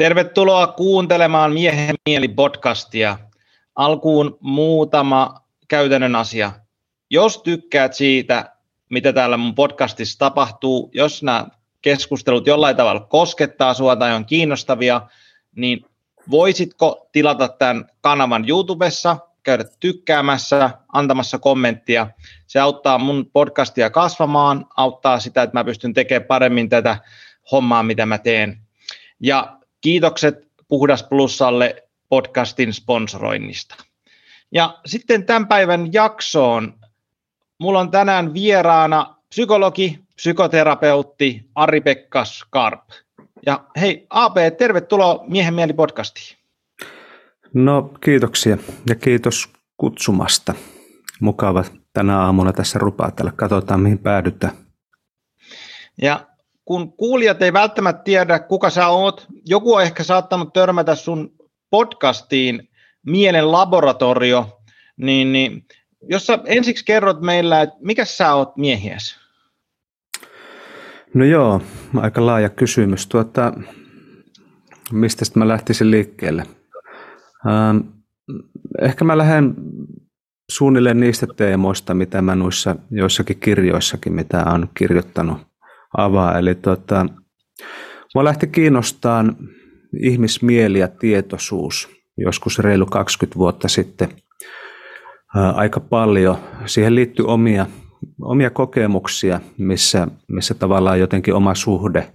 Tervetuloa kuuntelemaan Miehen mieli podcastia. Alkuun muutama käytännön asia. Jos tykkäät siitä, mitä täällä mun podcastissa tapahtuu, jos nämä keskustelut jollain tavalla koskettaa sinua tai on kiinnostavia, niin voisitko tilata tämän kanavan YouTubessa, käydä tykkäämässä, antamassa kommenttia. Se auttaa mun podcastia kasvamaan, auttaa sitä, että mä pystyn tekemään paremmin tätä hommaa, mitä mä teen. Ja Kiitokset Puhdas Plusalle podcastin sponsoroinnista. Ja sitten tämän päivän jaksoon. Mulla on tänään vieraana psykologi, psykoterapeutti Ari-Pekka Skarp. Ja hei AP, tervetuloa Miehen mieli podcastiin. No kiitoksia ja kiitos kutsumasta. Mukava tänä aamuna tässä rupaatella. Katsotaan mihin päädytään. Ja kun kuulijat ei välttämättä tiedä, kuka sä oot, joku on ehkä saattanut törmätä sun podcastiin Mielen laboratorio, niin, niin jos sä ensiksi kerrot meillä, että mikä sä oot miehiäs? No joo, aika laaja kysymys. Tuota, mistä mä lähtisin liikkeelle? Ähm, ehkä mä lähden suunnilleen niistä teemoista, mitä mä noissa joissakin kirjoissakin, mitä on kirjoittanut avaa. Eli tota, mua lähti kiinnostaan ihmismieli ja tietoisuus joskus reilu 20 vuotta sitten ää, aika paljon. Siihen liittyy omia, omia kokemuksia, missä, missä tavallaan jotenkin oma suhde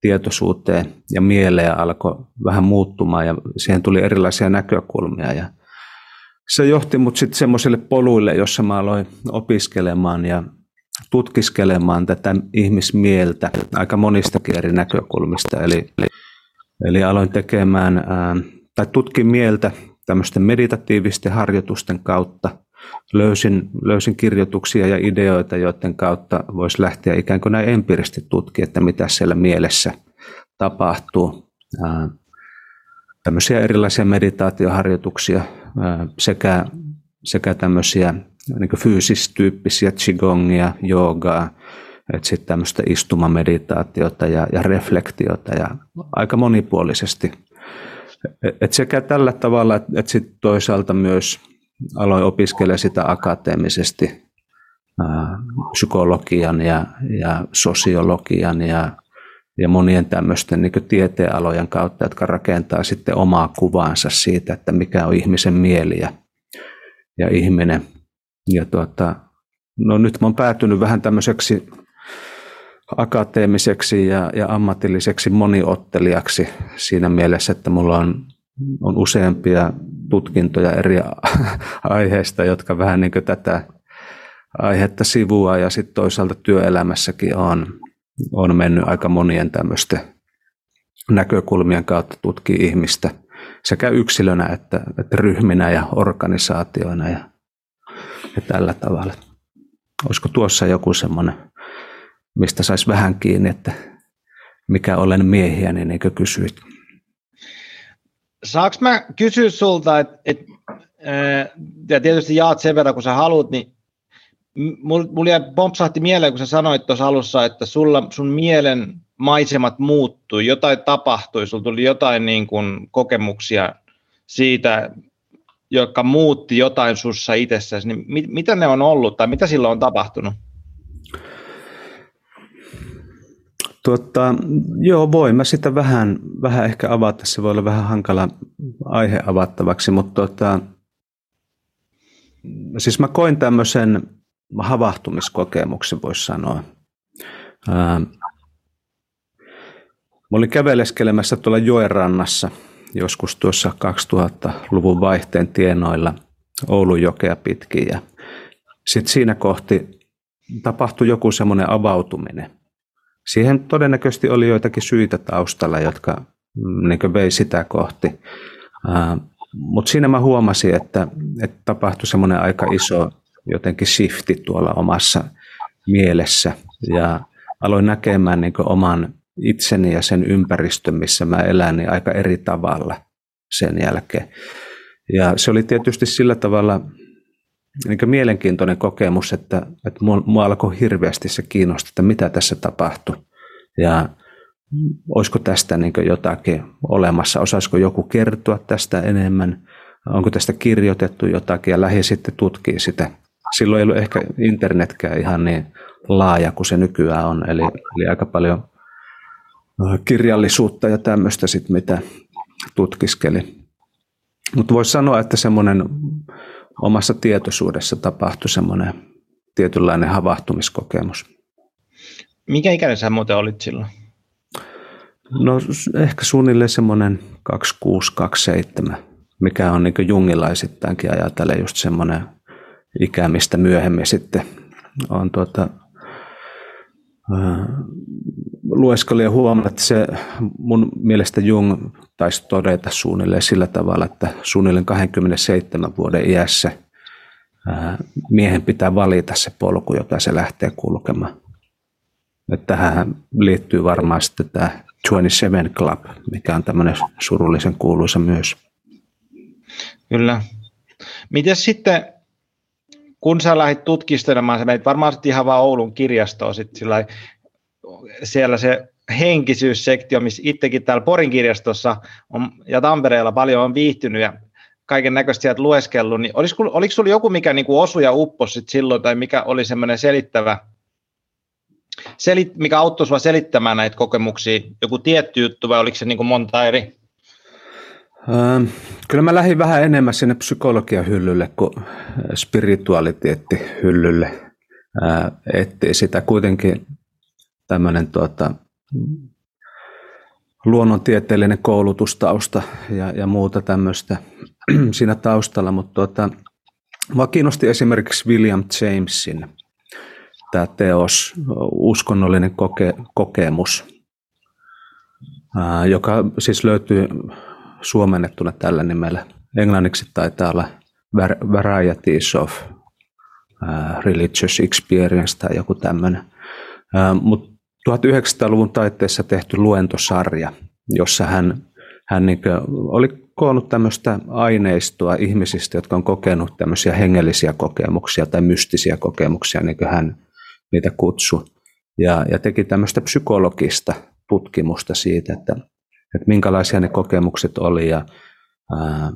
tietoisuuteen ja mieleen alkoi vähän muuttumaan ja siihen tuli erilaisia näkökulmia ja se johti mut sitten semmoisille poluille, jossa mä aloin opiskelemaan ja tutkiskelemaan tätä ihmismieltä aika monistakin eri näkökulmista. Eli, eli aloin tekemään ää, tai tutkin mieltä tämmöisten meditatiivisten harjoitusten kautta. Löysin, löysin kirjoituksia ja ideoita, joiden kautta voisi lähteä ikään kuin näin empiiristi tutkia, että mitä siellä mielessä tapahtuu. Ää, tämmöisiä erilaisia meditaatioharjoituksia sekä, sekä tämmöisiä niin fyysistyyppisiä qigongia, joogaa, sitten tämmöistä istumameditaatiota ja, ja reflektiota ja aika monipuolisesti. Et sekä tällä tavalla, että et sitten toisaalta myös aloin opiskella sitä akateemisesti ää, psykologian ja, ja sosiologian ja, ja monien tämmöisten niin tieteenalojen kautta, jotka rakentaa sitten omaa kuvaansa siitä, että mikä on ihmisen mieli ja, ja ihminen – ja tuota, no nyt mä oon päätynyt vähän tämmöiseksi akateemiseksi ja, ja ammatilliseksi moniottelijaksi siinä mielessä, että mulla on, on useampia tutkintoja eri aiheista, jotka vähän niin tätä aihetta sivua ja sitten toisaalta työelämässäkin on, on mennyt aika monien tämmöisten näkökulmien kautta tutkii ihmistä sekä yksilönä että, että ryhminä ja organisaatioina ja ja tällä tavalla. Olisiko tuossa joku semmoinen, mistä saisi vähän kiinni, että mikä olen miehiä, niin eikö kysyit? Saanko mä kysyä sulta, että et, ja tietysti jaat sen verran, kun sä haluat, niin mulla jäi pompsahti mieleen, kun sä sanoit tuossa alussa, että sulla, sun mielen maisemat muuttui, jotain tapahtui, sulla tuli jotain niin kuin kokemuksia siitä, jotka muutti jotain sussa itsessäsi, niin mit, mitä ne on ollut tai mitä silloin on tapahtunut? Tuota, joo, voi mä sitä vähän, vähän ehkä avata. Se voi olla vähän hankala aihe avattavaksi, mutta tuota, siis mä koin tämmöisen havahtumiskokemuksen, voisi sanoa. Ää, mä olin käveleskelemässä tuolla joen rannassa – joskus tuossa 2000-luvun vaihteen tienoilla Oulun jokea pitkin. Sitten siinä kohti tapahtui joku semmoinen avautuminen. Siihen todennäköisesti oli joitakin syitä taustalla, jotka niin vei sitä kohti. Mutta siinä mä huomasin, että, että tapahtui semmoinen aika iso jotenkin shifti tuolla omassa mielessä ja aloin näkemään niin oman itseni ja sen ympäristön, missä mä elän, niin aika eri tavalla sen jälkeen. Ja se oli tietysti sillä tavalla niin mielenkiintoinen kokemus, että, että mua, alkoi hirveästi se kiinnostaa, että mitä tässä tapahtui. Ja olisiko tästä niin jotakin olemassa, osaisiko joku kertoa tästä enemmän, onko tästä kirjoitettu jotakin ja lähi sitten tutkii sitä. Silloin ei ollut ehkä internetkään ihan niin laaja kuin se nykyään on, eli, eli aika paljon kirjallisuutta ja tämmöistä sitten, mitä tutkiskeli. Mutta voisi sanoa, että semmoinen omassa tietoisuudessa tapahtui semmoinen tietynlainen havahtumiskokemus. Mikä ikäinen sä muuten olit silloin? No ehkä suunnilleen semmoinen 26-27, mikä on niin jungilaisittainkin ajatellen just semmoinen ikä, mistä myöhemmin sitten on tuota, lueskelin ja huomannut, että se mun mielestä Jung taisi todeta suunnilleen sillä tavalla, että suunnilleen 27 vuoden iässä miehen pitää valita se polku, jota se lähtee kulkemaan. Että tähän liittyy varmaan sitten tämä 27 Club, mikä on tämmöinen surullisen kuuluisa myös. Kyllä. Miten sitten, kun sä lähdit tutkistelemaan, sä menit varmaan sitten ihan vaan Oulun kirjastoon sit sillä siellä se henkisyyssektio, missä itsekin täällä Porin kirjastossa on, ja Tampereella paljon on viihtynyt ja kaiken näköistä sieltä lueskellut, niin oliko, oliko sinulla joku, mikä niin kuin osui ja upposi silloin, tai mikä oli semmoinen selittävä, selit, mikä auttoi sinua selittämään näitä kokemuksia, joku tietty juttu, vai oliko se niin kuin monta eri? Kyllä mä lähdin vähän enemmän sinne psykologian hyllylle kuin spiritualiteettihyllylle, äh, ettei sitä kuitenkin tämmöinen tuota, luonnontieteellinen koulutustausta ja, ja muuta tämmöistä siinä taustalla, mutta tuota, Mua kiinnosti esimerkiksi William Jamesin tämä teos, uskonnollinen koke, kokemus, joka siis löytyy suomennettuna tällä nimellä. Englanniksi taitaa olla Varieties of ää, Religious Experience tai joku tämmöinen. Mutta 1900-luvun taitteessa tehty luentosarja, jossa hän, hän niin oli koonnut tämmöistä aineistoa ihmisistä, jotka on kokenut tämmöisiä hengellisiä kokemuksia tai mystisiä kokemuksia, niin kuin hän niitä kutsui. Ja, ja teki tämmöistä psykologista tutkimusta siitä, että, että minkälaisia ne kokemukset oli. Ja, ää,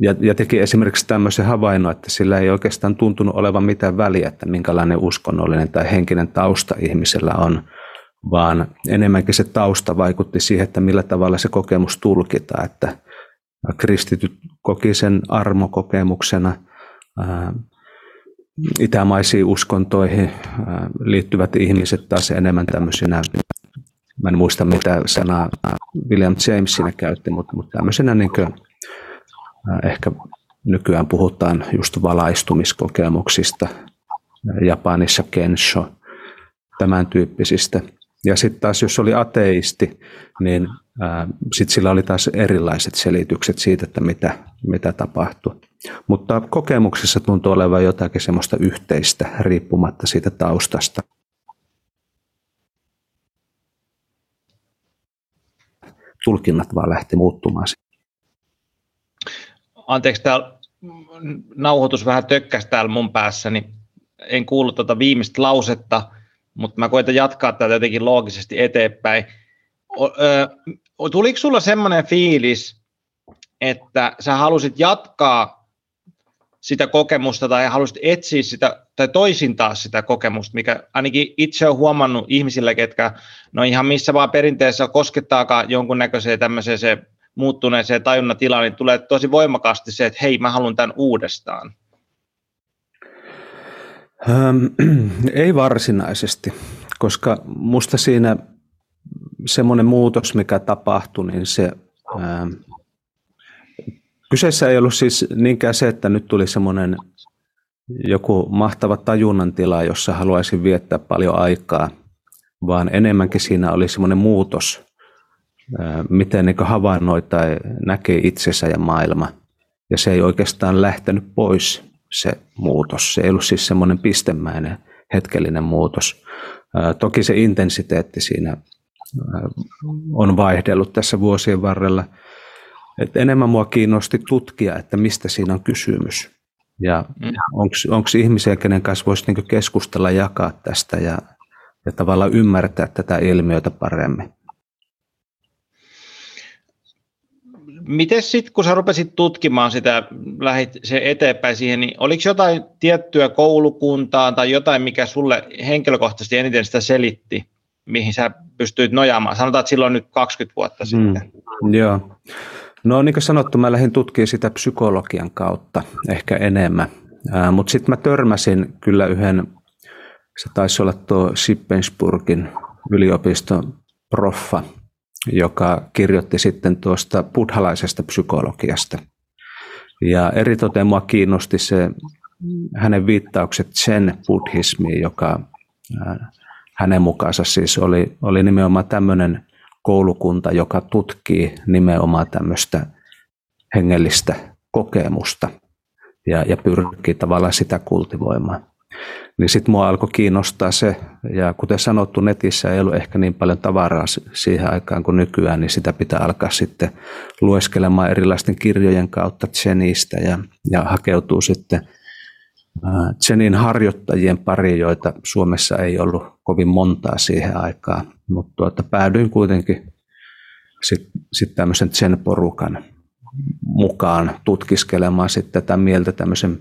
ja, ja teki esimerkiksi tämmöisen havainnon, että sillä ei oikeastaan tuntunut olevan mitään väliä, että minkälainen uskonnollinen tai henkinen tausta ihmisellä on – vaan enemmänkin se tausta vaikutti siihen, että millä tavalla se kokemus tulkitaan, että kristityt koki sen armokokemuksena, itämaisiin uskontoihin liittyvät ihmiset taas enemmän tämmöisinä, mä en muista mitä sanaa William James siinä käytti, mutta, mutta tämmöisenä niin kuin, ehkä nykyään puhutaan just valaistumiskokemuksista, Japanissa kensho, tämän tyyppisistä – ja sitten taas jos oli ateisti, niin sitten sillä oli taas erilaiset selitykset siitä, että mitä, mitä tapahtui. Mutta kokemuksessa tuntuu olevan jotakin semmoista yhteistä riippumatta siitä taustasta. Tulkinnat vaan lähti muuttumaan. Anteeksi, täällä nauhoitus vähän tökkäsi täällä mun päässä, niin en kuullut tuota viimeistä lausetta – mutta mä koitan jatkaa tätä jotenkin loogisesti eteenpäin. Tuliko sulla semmoinen fiilis, että sä halusit jatkaa sitä kokemusta tai halusit etsiä sitä tai toisintaa sitä kokemusta, mikä ainakin itse olen huomannut ihmisillä, ketkä no ihan missä vaan perinteessä koskettaakaan jonkunnäköiseen tämmöiseen se muuttuneeseen tajunnatilaan, niin tulee tosi voimakkaasti se, että hei, mä haluan tämän uudestaan. Ähm, ei varsinaisesti, koska musta siinä semmoinen muutos, mikä tapahtui, niin se ähm, kyseessä ei ollut siis niinkään se, että nyt tuli semmoinen joku mahtava tajunnan tila, jossa haluaisin viettää paljon aikaa, vaan enemmänkin siinä oli semmoinen muutos, miten niin havainnoi tai näkee itsensä ja maailma. Ja se ei oikeastaan lähtenyt pois se muutos. Se ei ollut siis semmoinen pistemäinen hetkellinen muutos. Toki se intensiteetti siinä on vaihdellut tässä vuosien varrella. Et enemmän mua kiinnosti tutkia, että mistä siinä on kysymys. Ja mm. onko ihmisiä, kenen kanssa voisi niinku keskustella, jakaa tästä ja, ja tavallaan ymmärtää tätä ilmiötä paremmin. miten sitten, kun sä rupesit tutkimaan sitä, lähit se eteenpäin siihen, niin oliko jotain tiettyä koulukuntaa tai jotain, mikä sulle henkilökohtaisesti eniten sitä selitti, mihin sä pystyit nojaamaan? Sanotaan, että silloin nyt 20 vuotta sitten. Mm, joo. No niin kuin sanottu, mä lähdin tutkimaan sitä psykologian kautta ehkä enemmän, mutta sitten mä törmäsin kyllä yhden, se taisi olla tuo Sippensburgin yliopiston proffa, joka kirjoitti sitten tuosta buddhalaisesta psykologiasta. Ja eritoten mua kiinnosti se hänen viittaukset sen buddhismiin, joka hänen mukaansa siis oli, oli nimenomaan tämmöinen koulukunta, joka tutkii nimenomaan tämmöistä hengellistä kokemusta ja, ja pyrkii tavallaan sitä kultivoimaan. Niin sitten mua alkoi kiinnostaa se, ja kuten sanottu, netissä ei ollut ehkä niin paljon tavaraa siihen aikaan kuin nykyään, niin sitä pitää alkaa sitten lueskelemaan erilaisten kirjojen kautta Tsenistä ja, ja hakeutuu sitten Tsenin harjoittajien pari, joita Suomessa ei ollut kovin montaa siihen aikaan, mutta tuota, päädyin kuitenkin sitten sit tämmöisen Tsen-porukan mukaan tutkiskelemaan sitten tätä mieltä tämmöisen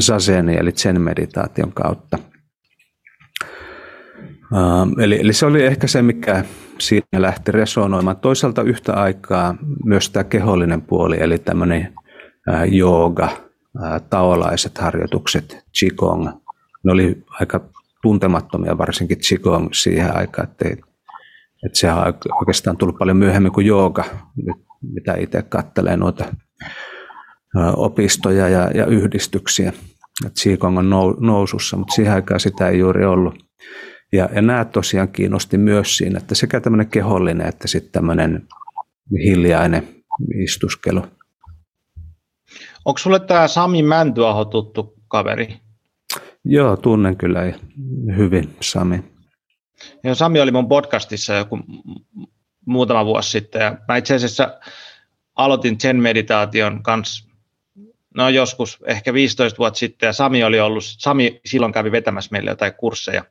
zazen eli zen meditaation kautta. Eli, eli se oli ehkä se, mikä siinä lähti resonoimaan. Toisaalta yhtä aikaa myös tämä kehollinen puoli, eli tämmöinen jooga, taolaiset harjoitukset, qigong. Ne oli aika tuntemattomia, varsinkin qigong siihen aikaan, että, että se on oikeastaan tullut paljon myöhemmin kuin jooga, mitä itse katselee noita opistoja ja, ja yhdistyksiä. Qigong on nousussa, mutta siihen aikaan sitä ei juuri ollut. Ja, ja nämä tosiaan kiinnosti myös siinä, että sekä tämmöinen kehollinen että sitten tämmöinen hiljainen istuskelu. Onko sulle tämä Sami Mäntyaho tuttu kaveri? Joo, tunnen kyllä hyvin Sami. Joo, Sami oli mun podcastissa joku muutama vuosi sitten ja mä itse asiassa aloitin Zen meditaation kanssa no joskus ehkä 15 vuotta sitten, ja Sami oli ollut, Sami silloin kävi vetämässä meille jotain kursseja,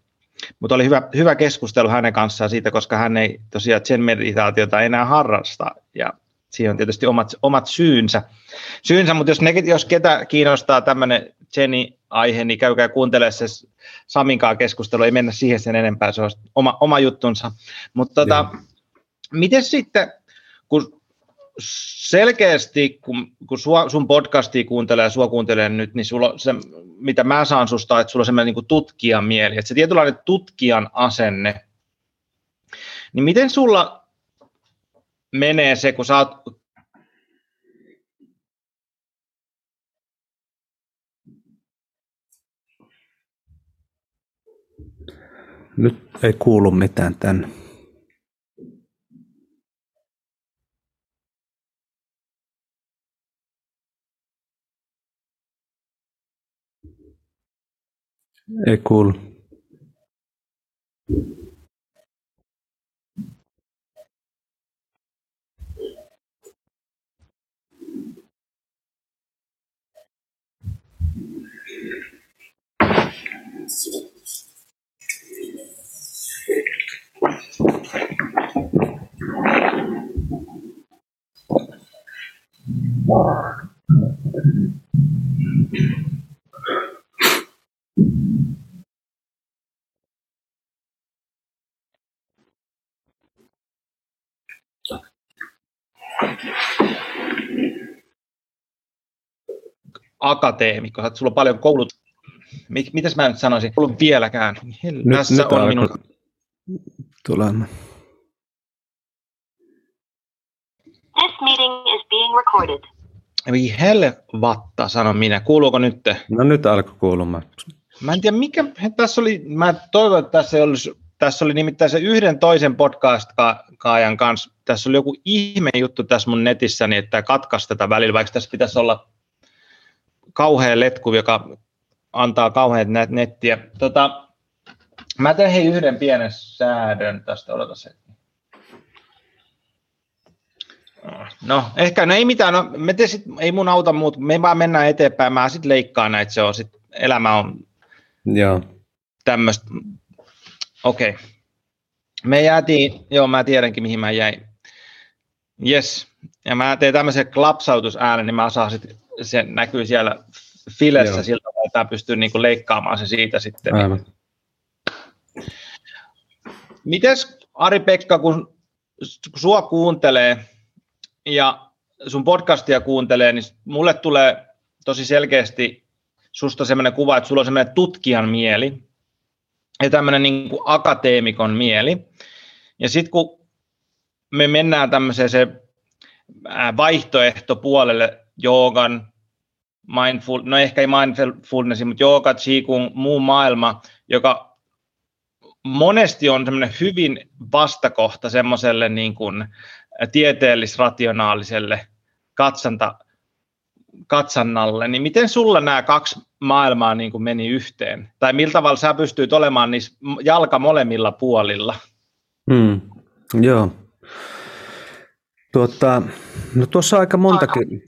mutta oli hyvä, hyvä keskustelu hänen kanssaan siitä, koska hän ei tosiaan sen meditaatiota enää harrasta, ja siihen on tietysti omat, omat syynsä. syynsä mutta jos, ne, jos ketä kiinnostaa tämmöinen Jenny-aihe, niin käykää kuuntelemaan se Samin kanssa keskustelu, ei mennä siihen sen enempää, se on oma, oma juttunsa. Mutta tota, miten sitten, kun selkeästi, kun, kun sua, sun podcastia kuuntelee ja sua kuuntelee nyt, niin sulla se, mitä mä saan susta, että sulla on semmoinen niin tutkijan mieli, että se tietynlainen tutkijan asenne, niin miten sulla menee se, kun sä oot Nyt ei kuulu mitään tänne. Ei kuulu. Akateemikko, että sulla on paljon koulut. Mitäs mä nyt sanoisin? Ollut vieläkään. Nyt, Tässä nyt on minun... tulemaan. This meeting is being recorded. Ei helvatta, sanon minä. Kuuluuko nyt? No nyt alkoi kuulumaan. Mä en tiedä, mikä tässä oli, mä toivon, että tässä olisi tässä oli nimittäin se yhden toisen podcast-kaajan kanssa, tässä oli joku ihme juttu tässä mun netissäni, että katkaisi tätä välillä, vaikka tässä pitäisi olla kauhea letku, joka antaa kauhean nettiä. Tota, mä teen hei yhden pienen säädön tästä, odota se. No, ehkä, no ei mitään, no, me te sit, ei mun auta muut, me vaan mennään eteenpäin, mä sitten leikkaan näitä, se on sit, elämä on Joo. tämmöistä, okei. Okay. Me jäätiin, joo mä tiedänkin mihin mä jäin. Yes, Ja mä teen tämmöisen klapsautusäänen, niin mä saan sit, se näkyy siellä filessä Joo. sillä tavalla, että pystyy niinku leikkaamaan se siitä sitten. Aivan. Mites Ari-Pekka, kun sua kuuntelee ja sun podcastia kuuntelee, niin mulle tulee tosi selkeästi susta sellainen kuva, että sulla on sellainen tutkijan mieli ja tämmöinen niin kuin akateemikon mieli. Ja sitten kun me mennään tämmöiseen se vaihtoehtopuolelle joogan, mindful, no ehkä ei mindfulness, mutta jooga, qigong, muu maailma, joka monesti on semmoinen hyvin vastakohta semmoiselle niin kuin tieteellis-rationaaliselle katsanta, katsannalle, niin miten sulla nämä kaksi maailmaa niin kuin meni yhteen? Tai millä tavalla sä pystyit olemaan niissä jalka molemmilla puolilla? Hmm, joo. Tuota, no tuossa aika montakin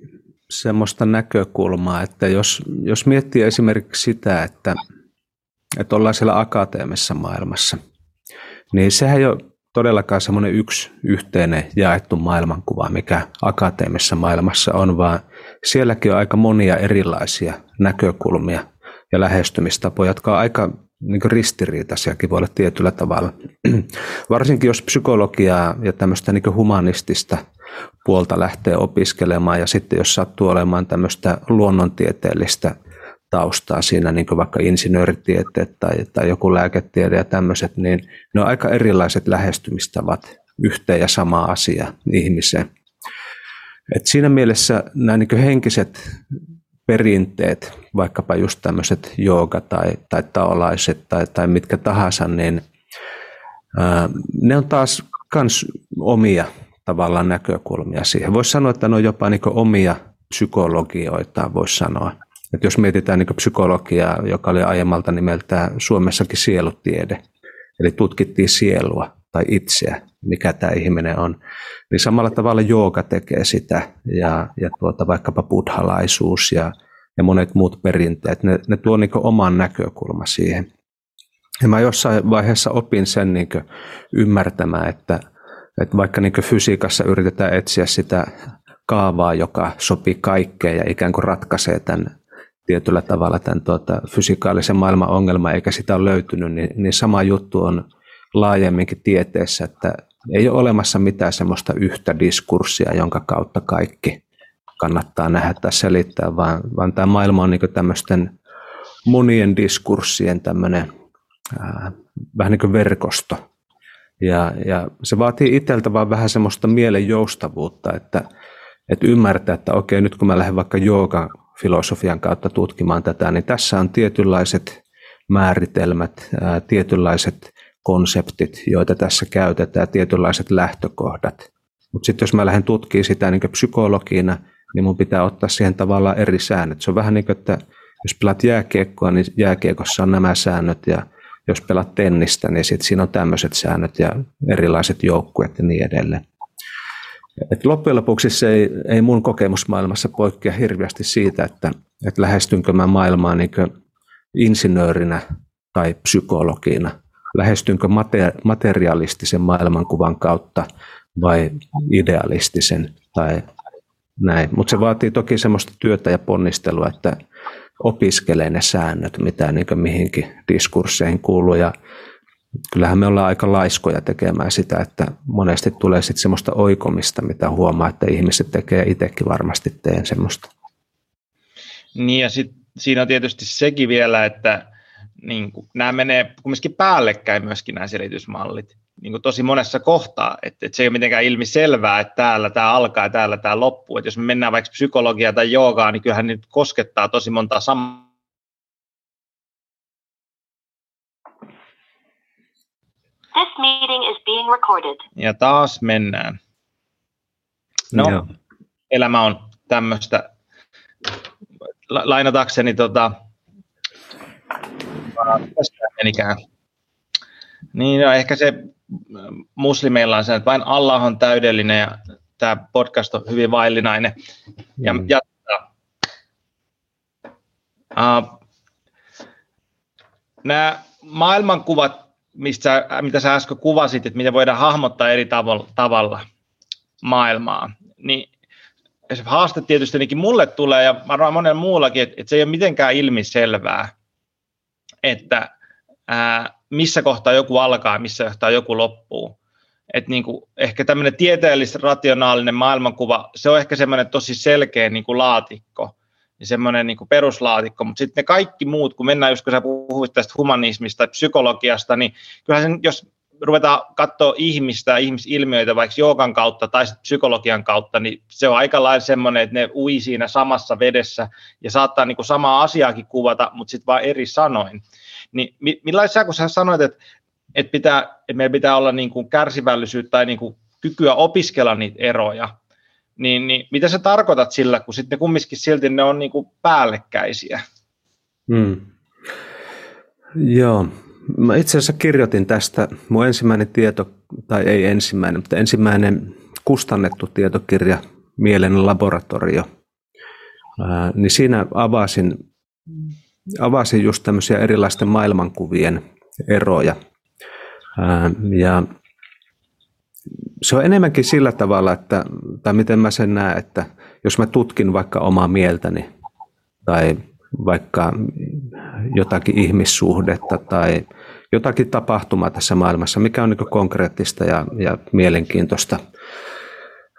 semmoista näkökulmaa, että jos, jos miettii esimerkiksi sitä, että, että ollaan siellä akateemisessa maailmassa, niin sehän ole todellakaan semmoinen yksi yhteinen jaettu maailmankuva, mikä akateemisessa maailmassa on, vaan sielläkin on aika monia erilaisia näkökulmia ja lähestymistapoja, jotka on aika niin ristiriitaisiakin voi olla tietyllä tavalla. Varsinkin jos psykologiaa ja tämmöistä niin humanistista puolta lähtee opiskelemaan ja sitten jos sattuu olemaan tämmöistä luonnontieteellistä taustaa siinä, niin kuin vaikka insinööritieteet tai, tai joku lääketiede ja tämmöiset, niin ne on aika erilaiset lähestymistavat yhteen ja sama asia ihmiseen. Et siinä mielessä nämä niin henkiset perinteet, vaikkapa just tämmöiset jooga tai, tai taolaiset tai, tai mitkä tahansa, niin ää, ne on taas kans omia tavallaan näkökulmia siihen. Voisi sanoa, että ne on jopa niin omia psykologioita, voisi sanoa. Että jos mietitään niin psykologiaa, joka oli aiemmalta nimeltään Suomessakin sielutiede, eli tutkittiin sielua tai itseä, mikä tämä ihminen on, niin samalla tavalla jooga tekee sitä ja, ja tuota, vaikkapa buddhalaisuus ja, ja monet muut perinteet, ne, ne tuo niin oman näkökulma siihen. Ja mä jossain vaiheessa opin sen niin ymmärtämään, että, että vaikka niin fysiikassa yritetään etsiä sitä kaavaa, joka sopii kaikkeen ja ikään kuin ratkaisee tämän tietyllä tavalla tämän tuota, fysikaalisen maailman ongelma, eikä sitä ole löytynyt, niin, niin sama juttu on laajemminkin tieteessä, että ei ole olemassa mitään semmoista yhtä diskurssia, jonka kautta kaikki kannattaa nähdä tai selittää, vaan, vaan tämä maailma on niin tämmöisten monien diskurssien tämmöinen ää, vähän niin kuin verkosto. Ja, ja se vaatii itseltä vaan vähän semmoista mielen joustavuutta, että, että ymmärtää, että okei, nyt kun mä lähden vaikka jooga filosofian kautta tutkimaan tätä, niin tässä on tietynlaiset määritelmät, ää, tietynlaiset konseptit, joita tässä käytetään, tietynlaiset lähtökohdat. Mutta sitten jos mä lähden tutkimaan sitä niin psykologina, niin mun pitää ottaa siihen tavallaan eri säännöt. Se on vähän niin kuin, että jos pelaat jääkiekkoa, niin jääkiekossa on nämä säännöt ja jos pelaat tennistä, niin sitten siinä on tämmöiset säännöt ja erilaiset joukkueet ja niin edelleen. Et loppujen lopuksi se ei, ei mun kokemusmaailmassa poikkea hirveästi siitä, että, että lähestynkö mä maailmaa niin insinöörinä tai psykologina. Lähestynkö materialistisen maailmankuvan kautta vai idealistisen tai näin. Mutta se vaatii toki semmoista työtä ja ponnistelua, että opiskelee ne säännöt, mitä niin mihinkin diskursseihin kuuluu. Ja kyllähän me ollaan aika laiskoja tekemään sitä, että monesti tulee sitten semmoista oikomista, mitä huomaa, että ihmiset tekee itsekin varmasti teen semmoista. Niin ja sitten siinä on tietysti sekin vielä, että niin kuin, nämä menee kumminkin päällekkäin myöskin nämä selitysmallit niin tosi monessa kohtaa, että, että se ei ole mitenkään ilmi selvää, että täällä tämä alkaa ja täällä tämä loppuu. Että jos me mennään vaikka psykologiaa tai joogaa, niin kyllähän nyt koskettaa tosi monta samaa. This meeting is being recorded. Ja taas mennään. No, Joo. elämä on tämmöistä, lainatakseni tota. Niin, no, ehkä se muslimeilla on se, että vain Allah on täydellinen ja tämä podcast on hyvin vaillinainen. Ja mm. jatkaa. Uh, nämä maailmankuvat, mistä, mitä sä äsken kuvasit, että miten voidaan hahmottaa eri tavalla, tavalla maailmaa. niin se haaste tietysti ainakin mulle tulee ja varmaan monella muullakin, että, että se ei ole mitenkään ilmiselvää, että ää, missä kohtaa joku alkaa missä kohtaa joku loppuu. Et niin kuin, ehkä tämmöinen tieteellis-rationaalinen maailmankuva, se on ehkä semmoinen tosi selkeä niin kuin laatikko, ja semmoinen niin kuin peruslaatikko, mutta sitten ne kaikki muut, kun mennään, just kun sä puhuit tästä humanismista tai psykologiasta, niin kyllähän sen, jos ruvetaan katsoa ihmistä ja ihmisilmiöitä vaikka joogan kautta tai psykologian kautta, niin se on aika lailla semmoinen, että ne ui siinä samassa vedessä ja saattaa niin kuin samaa asiaakin kuvata, mutta sitten vaan eri sanoin. Niin millaisia, kun sä sanoit, että, että, pitää, että meillä pitää olla niin kuin kärsivällisyyttä tai niin kuin kykyä opiskella niitä eroja, niin, niin mitä sä tarkoitat sillä, kun sitten kumminkin silti ne on niin kuin päällekkäisiä? Hmm. Joo, Mä itse asiassa kirjoitin tästä, mun ensimmäinen tieto, tai ei ensimmäinen, mutta ensimmäinen kustannettu tietokirja, Mielen laboratorio, ää, niin siinä avasin, avasin just tämmöisiä erilaisten maailmankuvien eroja. Ää, ja se on enemmänkin sillä tavalla, että, tai miten mä sen näen, että jos mä tutkin vaikka omaa mieltäni tai vaikka jotakin ihmissuhdetta tai jotakin tapahtumaa tässä maailmassa, mikä on niin konkreettista ja, ja mielenkiintoista,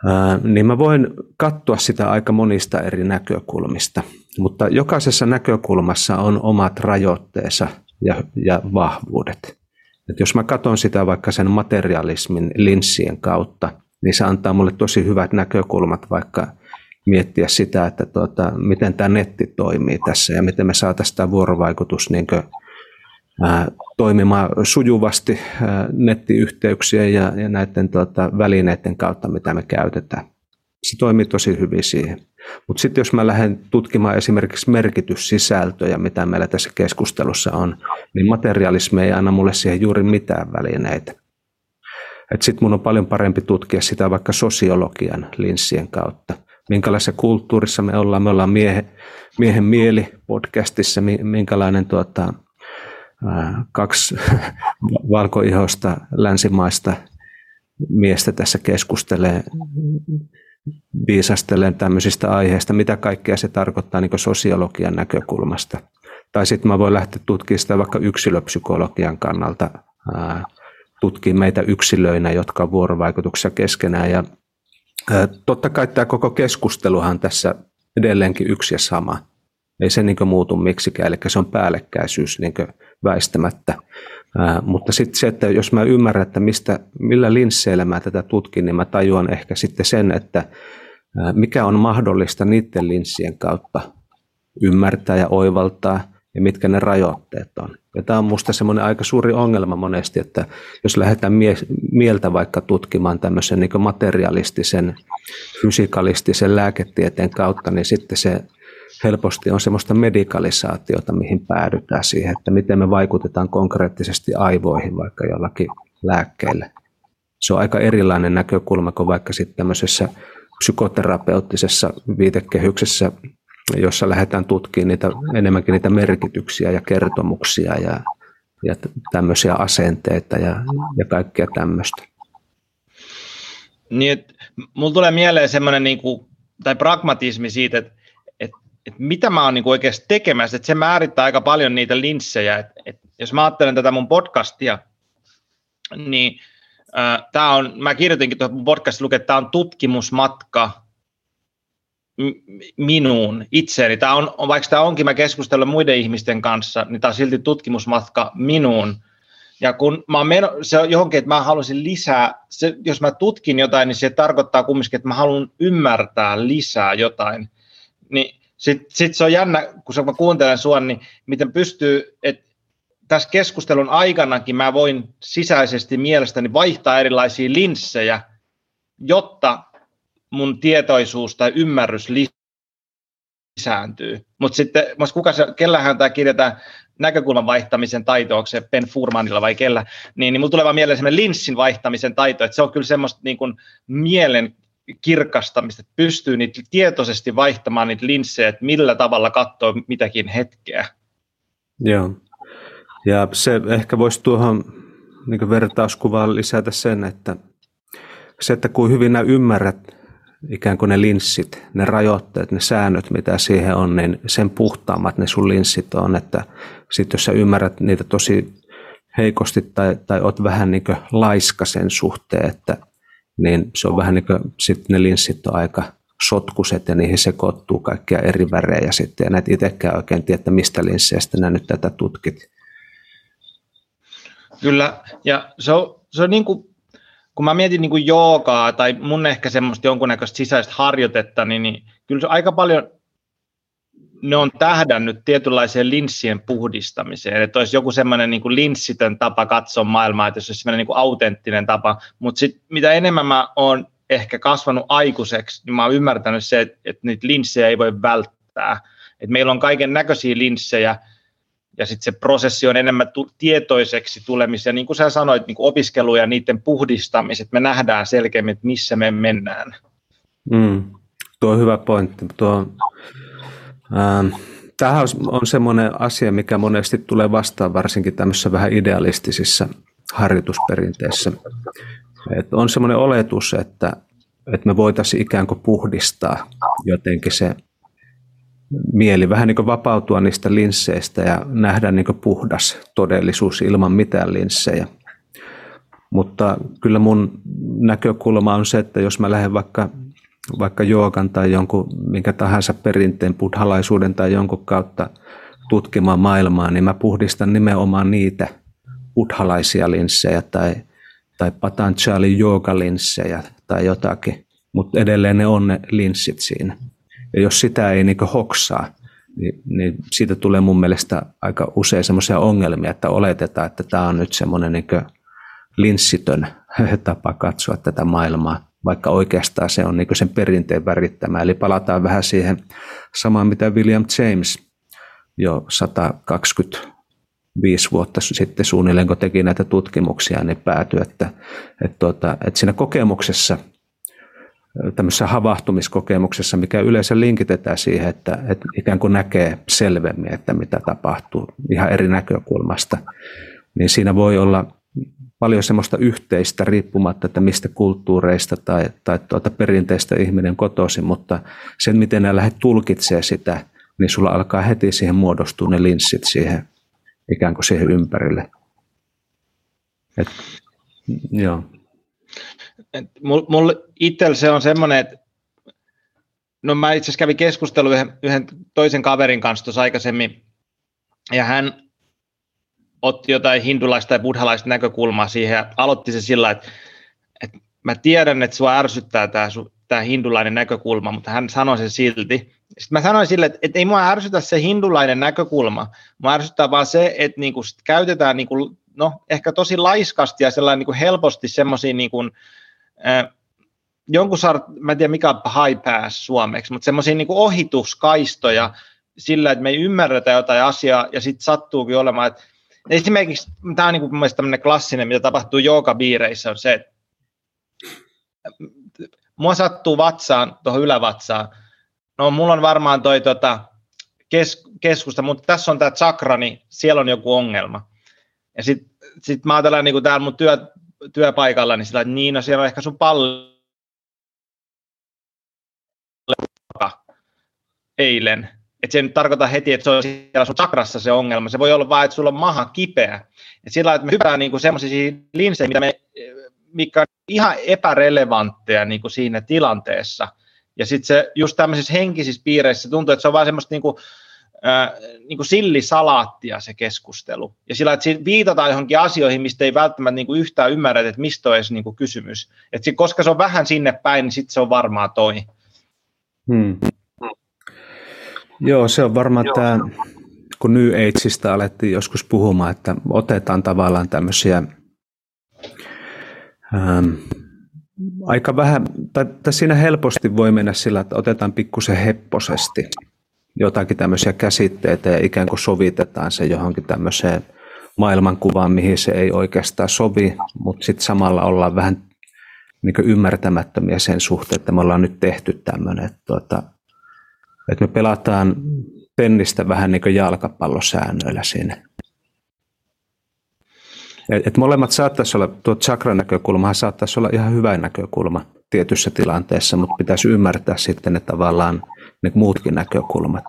ää, niin mä voin katsoa sitä aika monista eri näkökulmista. Mutta jokaisessa näkökulmassa on omat rajoitteensa ja, ja vahvuudet. Et jos mä katson sitä vaikka sen materialismin linssien kautta, niin se antaa mulle tosi hyvät näkökulmat vaikka miettiä sitä, että tuota, miten tämä netti toimii tässä ja miten me saataisiin tämä vuorovaikutus niin kuin, ää, toimimaan sujuvasti ää, nettiyhteyksien ja, ja näiden tuota, välineiden kautta, mitä me käytetään. Se toimii tosi hyvin siihen. Mutta sitten jos mä lähden tutkimaan esimerkiksi merkityssisältöjä, mitä meillä tässä keskustelussa on, niin materialismi ei anna mulle siihen juuri mitään välineitä. Sitten mun on paljon parempi tutkia sitä vaikka sosiologian linssien kautta minkälaisessa kulttuurissa me ollaan. Me ollaan miehen, miehen mieli podcastissa, minkälainen tuota, kaksi valkoihosta länsimaista miestä tässä keskustelee viisastellen tämmöisistä aiheista, mitä kaikkea se tarkoittaa niin sosiologian näkökulmasta. Tai sitten mä voin lähteä tutkimaan sitä vaikka yksilöpsykologian kannalta, tutkia meitä yksilöinä, jotka on vuorovaikutuksessa keskenään. Ja Totta kai tämä koko keskusteluhan tässä edelleenkin yksi ja sama. Ei se niin muutu miksikään, eli se on päällekkäisyys niin väistämättä. Mutta sitten se, että jos mä ymmärrän, että mistä, millä linsseillä mä tätä tutkin, niin mä tajuan ehkä sitten sen, että mikä on mahdollista niiden linssien kautta ymmärtää ja oivaltaa – ja mitkä ne rajoitteet on. Ja tämä on minusta semmoinen aika suuri ongelma monesti, että jos lähdetään mie- mieltä vaikka tutkimaan tämmöisen niin materialistisen, fysikalistisen lääketieteen kautta, niin sitten se helposti on semmoista medikalisaatiota, mihin päädytään siihen, että miten me vaikutetaan konkreettisesti aivoihin vaikka jollakin lääkkeellä. Se on aika erilainen näkökulma kuin vaikka sitten tämmöisessä psykoterapeuttisessa viitekehyksessä jossa lähdetään tutkimaan niitä, enemmänkin niitä merkityksiä ja kertomuksia ja, ja tämmöisiä asenteita ja, ja kaikkea tämmöistä. Niin, mulla tulee mieleen semmoinen niin kuin, tai pragmatismi siitä, että, että, mitä mä oon niin oikeasti tekemässä, että se määrittää aika paljon niitä linssejä. Että, että jos mä ajattelen tätä mun podcastia, niin äh, tämä on, mä kirjoitinkin tuohon podcastiin lukee, että tämä on tutkimusmatka minuun itseeni. Tämä on, vaikka tämä onkin, mä keskustelen muiden ihmisten kanssa, niin tämä on silti tutkimusmatka minuun. Ja kun mä meno, se on johonkin, että mä haluaisin lisää, se, jos mä tutkin jotain, niin se tarkoittaa kumminkin, että mä haluan ymmärtää lisää jotain. Niin sitten sit se on jännä, kun mä kuuntelen sua, niin miten pystyy, että tässä keskustelun aikanakin mä voin sisäisesti mielestäni vaihtaa erilaisia linssejä, jotta mun tietoisuus tai ymmärrys lisääntyy. Mutta sitten, kuka se, kellähän tämä kirjataan näkökulman vaihtamisen taito, onko se Ben Furmanilla vai kellä, niin, niin mulla tulee vaan mieleen linssin vaihtamisen taito, että se on kyllä semmoista niin kuin mielen kirkastamista, että pystyy niitä tietoisesti vaihtamaan niitä linssejä, että millä tavalla katsoo mitäkin hetkeä. Joo. Ja se ehkä voisi tuohon niin vertauskuvaan lisätä sen, että se, että kuin hyvin nämä ymmärrät ikään kuin ne linssit, ne rajoitteet, ne säännöt, mitä siihen on, niin sen puhtaammat ne sun linssit on, että sitten jos sä ymmärrät niitä tosi heikosti tai, tai oot vähän niin laiska sen suhteen, että niin se on vähän niin kuin sitten ne linssit on aika sotkuset ja niihin sekoittuu kaikkia eri värejä sitten ja näet itsekään oikein tiedä, että mistä linsseistä nää nyt tätä tutkit. Kyllä, ja se on, se on niin kuin, kun mä mietin niin kuin joogaa tai mun ehkä semmoista jonkunnäköistä sisäistä harjoitetta, niin, niin kyllä se aika paljon ne on tähdännyt tietynlaiseen linssien puhdistamiseen, että olisi joku semmoinen niin linssitön tapa katsoa maailmaa, että se olisi semmoinen niin autenttinen tapa, mutta sitten mitä enemmän mä oon ehkä kasvanut aikuiseksi, niin mä oon ymmärtänyt se, että, että niitä linssejä ei voi välttää, että meillä on kaiken näköisiä linssejä, ja sitten se prosessi on enemmän tu- tietoiseksi tulemisen, niin kuin sä sanoit, niin opiskelu ja niiden puhdistamiset, me nähdään selkeämmin, että missä me mennään. Mm, tuo on hyvä pointti. Tuo, ähm, tämähän on, on semmoinen asia, mikä monesti tulee vastaan, varsinkin tämmöisissä vähän idealistisissa harjoitusperinteissä. Et on semmoinen oletus, että, että me voitaisiin ikään kuin puhdistaa jotenkin se mieli vähän niin kuin vapautua niistä linsseistä ja nähdä niin kuin puhdas todellisuus ilman mitään linssejä. Mutta kyllä mun näkökulma on se, että jos mä lähden vaikka, vaikka joogan tai jonkun minkä tahansa perinteen, buddhalaisuuden tai jonkun kautta tutkimaan maailmaa, niin mä puhdistan nimenomaan niitä buddhalaisia linssejä tai, tai Patanjali linssejä tai jotakin, mutta edelleen ne on ne linssit siinä. Ja jos sitä ei niin hoksaa, niin, niin siitä tulee mun mielestä aika usein semmoisia ongelmia, että oletetaan, että tämä on nyt semmoinen niin linssitön tapa katsoa tätä maailmaa, vaikka oikeastaan se on niin sen perinteen värittämä. Eli palataan vähän siihen samaan, mitä William James jo 125 vuotta sitten suunnilleen, kun teki näitä tutkimuksia, niin päätyi, että, että, tuota, että siinä kokemuksessa – tämmöisessä havahtumiskokemuksessa, mikä yleensä linkitetään siihen, että, että ikään kuin näkee selvemmin, että mitä tapahtuu ihan eri näkökulmasta, niin siinä voi olla paljon semmoista yhteistä riippumatta, että mistä kulttuureista tai, tai tuota perinteistä ihminen kotoisin, mutta sen, miten nämä lähdet tulkitsee sitä, niin sulla alkaa heti siihen muodostua ne linssit siihen ikään kuin siihen ympärille. Et, joo mulla itsellä se on semmoinen, että no mä itse asiassa kävin keskustelua yhden, yhden toisen kaverin kanssa tuossa aikaisemmin, ja hän otti jotain hindulaista tai buddhalaista näkökulmaa siihen ja aloitti se sillä, että, että mä tiedän, että sua ärsyttää tämä, tämä hindulainen näkökulma, mutta hän sanoi sen silti. Sitten mä sanoin sille, että, että ei mua ärsytä se hindulainen näkökulma, mua ärsyttää vaan se, että niinku käytetään niinku, no, ehkä tosi laiskasti ja sellainen niinku helposti semmoisia niinku, jonkun sart, mä en tiedä mikä on high pass suomeksi, mutta semmoisia niin ohituskaistoja sillä, että me ei ymmärretä jotain asiaa ja sitten sattuukin olemaan, että esimerkiksi tämä on niin kuin tämmöinen klassinen, mitä tapahtuu joogabiireissä, on se, että mua sattuu vatsaan, tuohon ylävatsaan, no mulla on varmaan toi tota, kes, keskusta, mutta tässä on tämä chakra, niin siellä on joku ongelma. Ja sitten sit mä ajattelen niin kuin täällä mun työ, työpaikalla, niin sillä, että niin, no siellä on ehkä sun pallo eilen. Että se ei nyt tarkoita heti, että se on siellä sun chakrassa se ongelma. Se voi olla vain, että sulla on maha kipeä. Et sillä että me hypätään niin semmoisia linsejä, mitä me, mikä on ihan epärelevantteja niin kuin siinä tilanteessa. Ja sitten se just tämmöisissä henkisissä piireissä tuntuu, että se on vain semmoista niin kuin, niin kuin sillisalaattia se keskustelu. Ja sillä, että siinä viitataan johonkin asioihin, mistä ei välttämättä niin kuin yhtään ymmärrä, että mistä on edes niin kuin kysymys. Et sit, koska se on vähän sinne päin, niin sitten se on varmaan toi. Hmm. Joo, se on varmaan Joo. tämä, kun New Ageista alettiin joskus puhumaan, että otetaan tavallaan tämmöisiä ähm, aika vähän, tai, tai siinä helposti voi mennä sillä, että otetaan pikkusen hepposesti jotakin tämmöisiä käsitteitä ja ikään kuin sovitetaan se johonkin tämmöiseen maailmankuvaan, mihin se ei oikeastaan sovi, mutta sitten samalla ollaan vähän niin ymmärtämättömiä sen suhteen, että me ollaan nyt tehty tämmöinen, että, tuota, että me pelataan tennistä vähän niin kuin jalkapallosäännöillä siinä. Et, et molemmat saattaisi olla, tuo chakra-näkökulmahan saattaisi olla ihan hyvä näkökulma tietyssä tilanteessa, mutta pitäisi ymmärtää sitten ne tavallaan ne muutkin näkökulmat.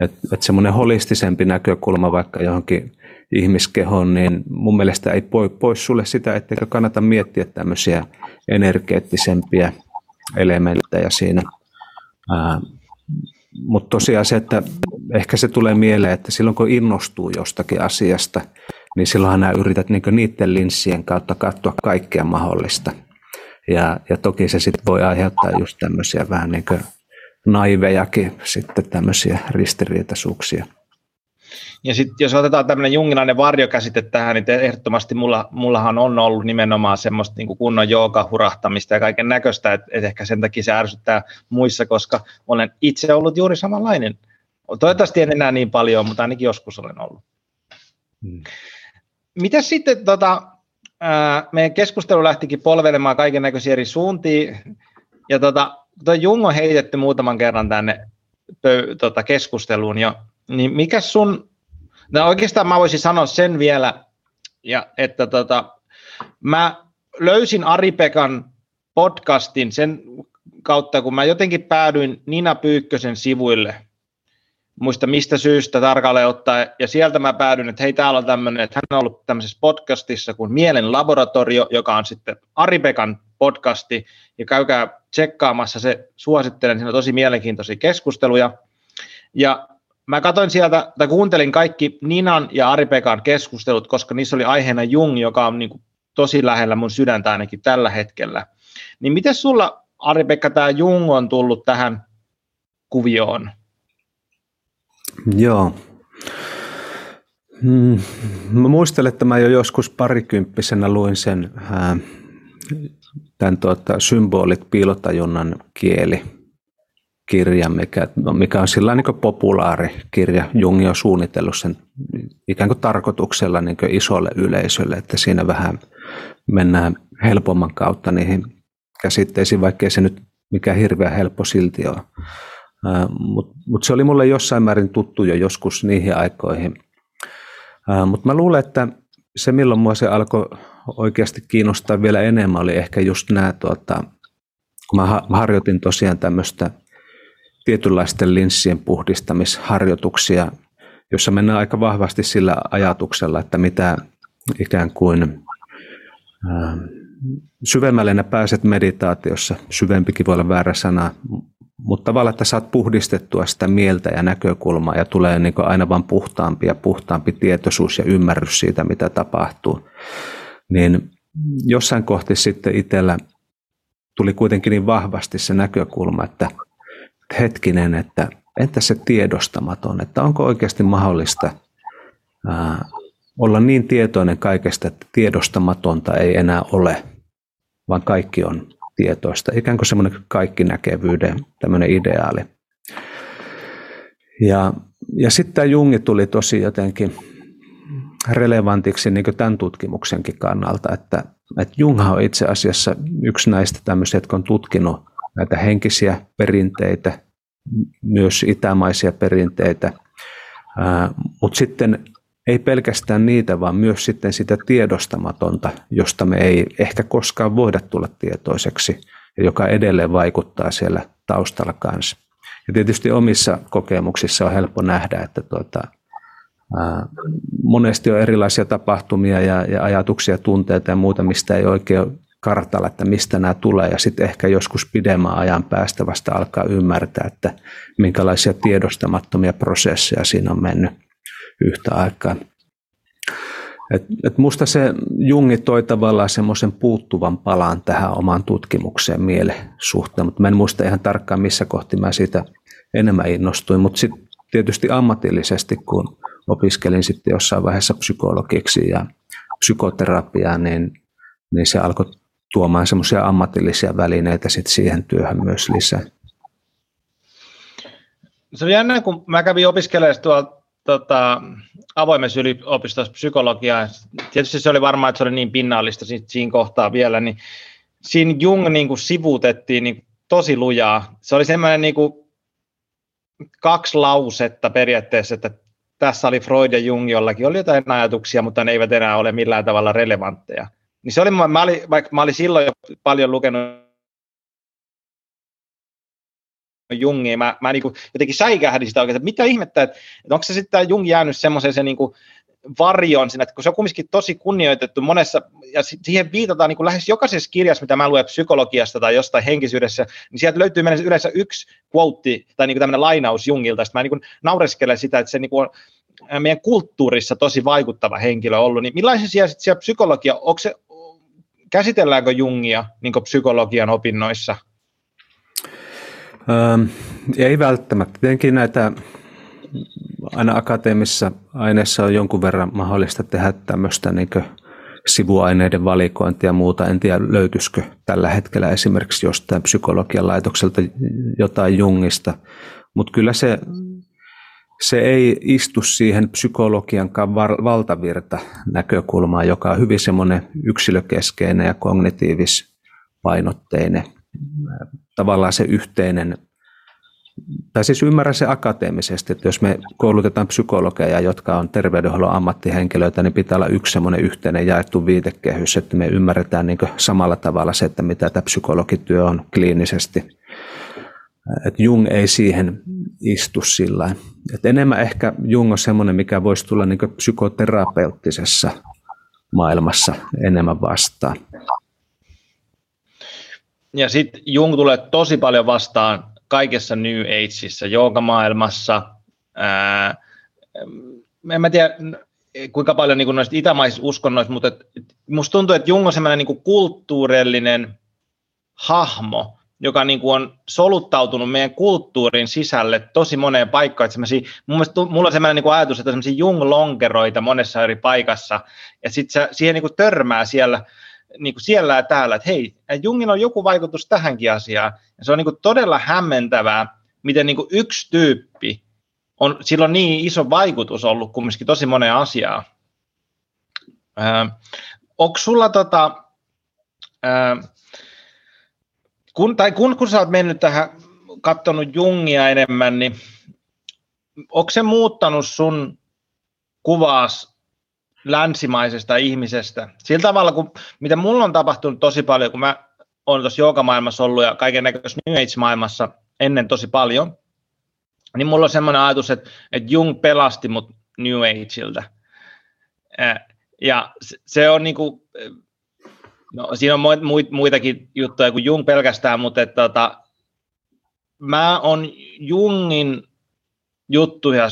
Että et semmoinen holistisempi näkökulma vaikka johonkin ihmiskehoon, niin mun mielestä ei pois sulle sitä, etteikö kannata miettiä tämmöisiä energeettisempia elementtejä siinä. Mutta tosiaan se, että ehkä se tulee mieleen, että silloin kun innostuu jostakin asiasta, niin silloinhan nämä yrität niin niiden linssien kautta katsoa kaikkea mahdollista. Ja, ja toki se sitten voi aiheuttaa just tämmöisiä vähän niin naivejakin sitten tämmöisiä ristiriitaisuuksia. Ja sitten jos otetaan tämmöinen jungilainen varjokäsite tähän, niin ehdottomasti mulla, mullahan on ollut nimenomaan semmoista niin kuin kunnon hurahtamista ja kaiken näköistä, että et ehkä sen takia se ärsyttää muissa, koska olen itse ollut juuri samanlainen. Toivottavasti en enää niin paljon, mutta ainakin joskus olen ollut. Hmm. Mitäs sitten, tota, ää, meidän keskustelu lähtikin polvelemaan kaiken näköisiä eri suuntiin, ja tota, tuo Jung on heitetty muutaman kerran tänne pö, tota, keskusteluun jo, niin mikä sun No oikeastaan mä voisin sanoa sen vielä, ja, että tota, mä löysin Aripekan podcastin sen kautta, kun mä jotenkin päädyin Nina Pyykkösen sivuille, muista mistä syystä tarkalleen ottaa, ja sieltä mä päädyin, että hei täällä on tämmöinen, että hän on ollut tämmöisessä podcastissa kuin Mielen laboratorio, joka on sitten Aripekan podcasti, ja käykää tsekkaamassa se, suosittelen, siinä on tosi mielenkiintoisia keskusteluja, ja Mä katsoin sieltä, tai kuuntelin kaikki Ninan ja Ari-Pekan keskustelut, koska niissä oli aiheena Jung, joka on niin kuin tosi lähellä mun sydäntä ainakin tällä hetkellä. Niin miten sulla, Ari-Pekka, tämä Jung on tullut tähän kuvioon? Joo. Hmm. Mä muistelen, että mä jo joskus parikymppisenä luin sen ää, tämän tuota, symbolit piilotajunnan kieli kirja, mikä, mikä on sillä niin populaari kirja. Jungi on suunnitellut sen ikään kuin tarkoituksella niin kuin isolle yleisölle, että siinä vähän mennään helpomman kautta niihin käsitteisiin, vaikkei se nyt mikä hirveän helppo silti ole. Mutta mut se oli mulle jossain määrin tuttu jo joskus niihin aikoihin. Mutta mä luulen, että se milloin mua se alkoi oikeasti kiinnostaa vielä enemmän oli ehkä just nämä, tuota, kun mä harjoitin tosiaan tämmöistä tietynlaisten linssien puhdistamisharjoituksia, jossa mennään aika vahvasti sillä ajatuksella, että mitä ikään kuin äh, syvemmälle ne pääset meditaatiossa, syvempikin voi olla väärä sana, mutta tavallaan, että saat puhdistettua sitä mieltä ja näkökulmaa ja tulee niin aina vain puhtaampi ja puhtaampi tietoisuus ja ymmärrys siitä, mitä tapahtuu. Niin jossain kohti sitten itsellä tuli kuitenkin niin vahvasti se näkökulma, että hetkinen, että entä se tiedostamaton, että onko oikeasti mahdollista ää, olla niin tietoinen kaikesta, että tiedostamatonta ei enää ole, vaan kaikki on tietoista. Ikään kuin semmoinen kaikkinäkevyyden tämmöinen ideaali. Ja, ja sitten tämä Jungi tuli tosi jotenkin relevantiksi niin tämän tutkimuksenkin kannalta, että, että Jung on itse asiassa yksi näistä tämmöisiä, jotka on tutkinut näitä henkisiä perinteitä, myös itämaisia perinteitä, mutta sitten ei pelkästään niitä, vaan myös sitten sitä tiedostamatonta, josta me ei ehkä koskaan voida tulla tietoiseksi ja joka edelleen vaikuttaa siellä taustalla kanssa. Ja tietysti omissa kokemuksissa on helppo nähdä, että tuota, ää, monesti on erilaisia tapahtumia ja, ja ajatuksia, tunteita ja muuta, mistä ei oikein kartalla, että mistä nämä tulee ja sitten ehkä joskus pidemmän ajan päästä vasta alkaa ymmärtää, että minkälaisia tiedostamattomia prosesseja siinä on mennyt yhtä aikaa. Et, et musta se Jungi toi tavallaan semmoisen puuttuvan palan tähän omaan tutkimukseen mielen suhteen, mutta mä en muista ihan tarkkaan missä kohti mä siitä enemmän innostuin, mutta sitten tietysti ammatillisesti, kun opiskelin sitten jossain vaiheessa psykologiksi ja psykoterapiaa, niin, niin se alkoi tuomaan semmoisia ammatillisia välineitä sit siihen työhön myös lisää. Se on jännä, kun mä kävin opiskelemaan tuolla tota, avoimessa yliopistossa psykologiaa. Tietysti se oli varmaan, että se oli niin pinnallista siinä kohtaa vielä, niin siinä Jung niin kuin sivuutettiin niin tosi lujaa. Se oli semmoinen niin kuin kaksi lausetta periaatteessa, että tässä oli Freud ja Jung, jollakin oli jotain ajatuksia, mutta ne eivät enää ole millään tavalla relevantteja. Niin se oli, mä olin, vaikka mä olin silloin jo paljon lukenut Jungia, mä, mä niin kuin jotenkin säikähdin sitä oikein, että mitä ihmettä, että, että onko se sitten Jung jäänyt semmoiseen se niin kuin varjon sinne, että kun se on kumminkin tosi kunnioitettu monessa, ja siihen viitataan niin kuin lähes jokaisessa kirjassa, mitä mä luen psykologiasta tai jostain henkisyydessä, niin sieltä löytyy yleensä yksi quote tai niin kuin tämmöinen lainaus Jungilta, sitten mä niin kuin naureskelen sitä, että se niin kuin on meidän kulttuurissa tosi vaikuttava henkilö ollut, niin millaisia siellä, siellä psykologia, onko se, käsitelläänkö Jungia niin psykologian opinnoissa? Ähm, ei välttämättä. Tietenkin näitä aina akateemisissa aineissa on jonkun verran mahdollista tehdä tämmöistä niin sivuaineiden valikointia ja muuta. En tiedä, löytyisikö tällä hetkellä esimerkiksi jostain psykologian laitokselta jotain Jungista, mutta kyllä se, se ei istu siihen psykologiankaan valtavirta näkökulmaan, joka on hyvin semmoinen yksilökeskeinen ja kognitiivispainotteinen. Tavallaan se yhteinen tai siis ymmärrän se akateemisesti, että jos me koulutetaan psykologeja, jotka on terveydenhuollon ammattihenkilöitä, niin pitää olla yksi semmoinen yhteinen jaettu viitekehys, että me ymmärretään niin samalla tavalla se, että mitä tämä psykologityö on kliinisesti. Et Jung ei siihen istu sillä Et enemmän ehkä Jung on semmoinen, mikä voisi tulla niin psykoterapeuttisessa maailmassa enemmän vastaan. Ja sitten Jung tulee tosi paljon vastaan kaikessa New Ageissa, joogamaailmassa. Ää, en mä tiedä, kuinka paljon niin noista itämaisista uskonnoista, mutta et, musta tuntuu, että Jung on sellainen niin kulttuurillinen hahmo, joka niin kuin on soluttautunut meidän kulttuurin sisälle tosi moneen paikkaan. mielestä mulla on sellainen niin kuin ajatus, että on Jung-lonkeroita monessa eri paikassa, ja sitten siihen niin kuin törmää siellä, niin kuin siellä ja täällä, että hei, Jungin on joku vaikutus tähänkin asiaan. Ja se on niin kuin todella hämmentävää, miten niin kuin yksi tyyppi on, sillä on niin iso vaikutus ollut kumminkin tosi moneen asiaan. Äh, onko sulla tota, äh, kun, tai kun, kun sä oot mennyt tähän, katsonut Jungia enemmän, niin onko se muuttanut sun kuvaas länsimaisesta ihmisestä. Sillä tavalla, kun, mitä mulla on tapahtunut tosi paljon, kun mä oon tuossa joogamaailmassa ollut ja kaiken näköisessä New Age-maailmassa ennen tosi paljon, niin mulla on semmoinen ajatus, että, että Jung pelasti mut New Ageilta. Ja se on niinku, no siinä on muitakin juttuja kuin Jung pelkästään, mutta että, tota, mä oon Jungin juttuja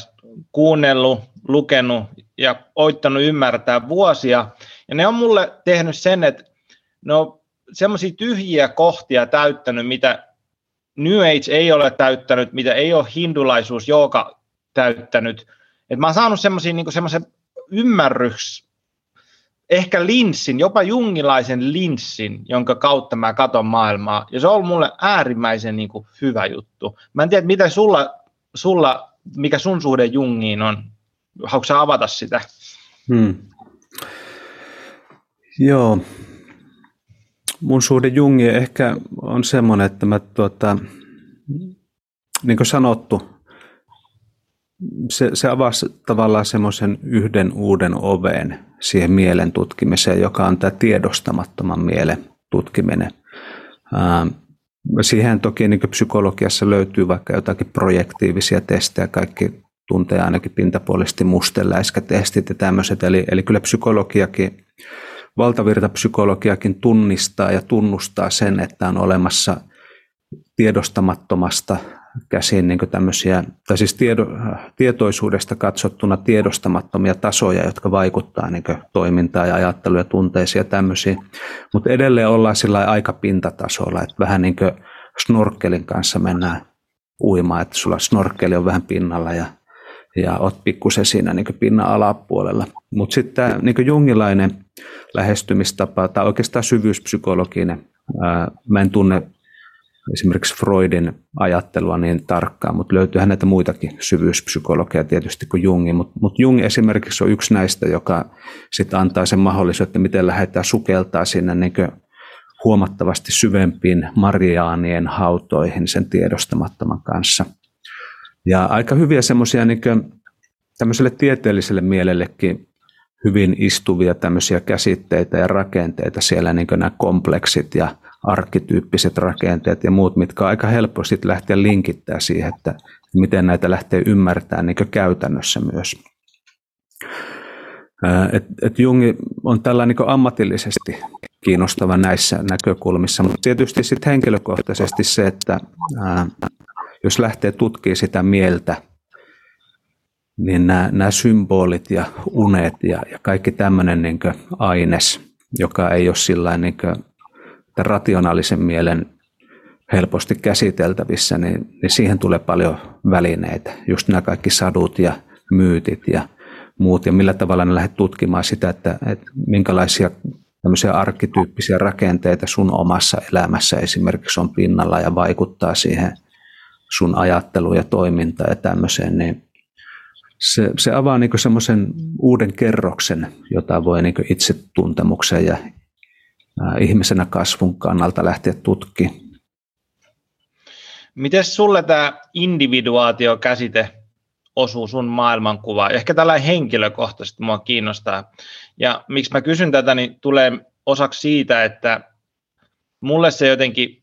kuunnellut, lukenut ja oittanut ymmärtää vuosia. Ja ne on mulle tehnyt sen, että ne on semmoisia tyhjiä kohtia täyttänyt, mitä New Age ei ole täyttänyt, mitä ei ole hindulaisuus joka täyttänyt. Et mä oon saanut semmoisia niin semmoisen ymmärrys, ehkä linssin, jopa jungilaisen linssin, jonka kautta mä katon maailmaa. Ja se on ollut mulle äärimmäisen niin kuin, hyvä juttu. Mä en tiedä, mitä sulla, sulla, mikä sun suhde Jungiin on haluatko avata sitä? Hmm. Joo. Mun suhde Jungi ehkä on semmoinen, että mä tuota, niin kuin sanottu, se, se avasi tavallaan semmoisen yhden uuden oven siihen mielen tutkimiseen, joka on tämä tiedostamattoman mielen tutkiminen. siihen toki niin psykologiassa löytyy vaikka jotakin projektiivisia testejä, kaikki tuntee ainakin pintapuolisesti musteläiskätestit ja tämmöiset. Eli, eli kyllä psykologiakin, valtavirta psykologiakin tunnistaa ja tunnustaa sen, että on olemassa tiedostamattomasta käsin niin tämmöisiä, tai siis tiedo, tietoisuudesta katsottuna tiedostamattomia tasoja, jotka vaikuttaa niin toimintaan ja ajatteluun ja tunteisiin ja tämmöisiä. Mutta edelleen ollaan sillä aika pintatasolla, että vähän niin kuin snorkelin kanssa mennään uimaan, että sulla snorkeli on vähän pinnalla ja ja oot pikkusen siinä niin pinnan alapuolella. Mutta sitten tämä niin jungilainen lähestymistapa, tai oikeastaan syvyyspsykologinen, mä en tunne esimerkiksi Freudin ajattelua niin tarkkaan, mutta löytyy näitä muitakin syvyyspsykologia tietysti kuin Jungi, mutta mut Jung esimerkiksi on yksi näistä, joka sitten antaa sen mahdollisuuden, miten lähdetään sukeltaa sinne niin huomattavasti syvempiin Mariaanien hautoihin sen tiedostamattoman kanssa – ja aika hyviä semmoisia niin tämmöiselle tieteelliselle mielellekin hyvin istuvia tämmöisiä käsitteitä ja rakenteita siellä, niin nämä kompleksit ja arkkityyppiset rakenteet ja muut, mitkä on aika helppo sitten lähteä linkittää siihen, että miten näitä lähtee ymmärtämään niin käytännössä myös. Et, et Jungi on tällä niin ammatillisesti kiinnostava näissä näkökulmissa, mutta tietysti sitten henkilökohtaisesti se, että ää, jos lähtee tutkimaan sitä mieltä, niin nämä, nämä symbolit ja unet ja, ja kaikki tämmöinen niin aines, joka ei ole sillä niin rationaalisen mielen helposti käsiteltävissä, niin, niin siihen tulee paljon välineitä. Just nämä kaikki sadut ja myytit ja muut, ja millä tavalla ne lähdet tutkimaan sitä, että, että minkälaisia tämmöisiä arkkityyppisiä rakenteita sun omassa elämässä esimerkiksi on pinnalla ja vaikuttaa siihen sun ajatteluun ja toimintaan ja tämmöiseen, niin se, se avaa niin semmoisen uuden kerroksen, jota voi niin itsetuntemuksen ja ihmisenä kasvun kannalta lähteä tutkimaan. Miten sulle tämä individuaatio-käsite osuu sun maailmankuvaan? Ehkä tällä henkilökohtaisesti mua kiinnostaa. Ja miksi mä kysyn tätä, niin tulee osaksi siitä, että mulle se jotenkin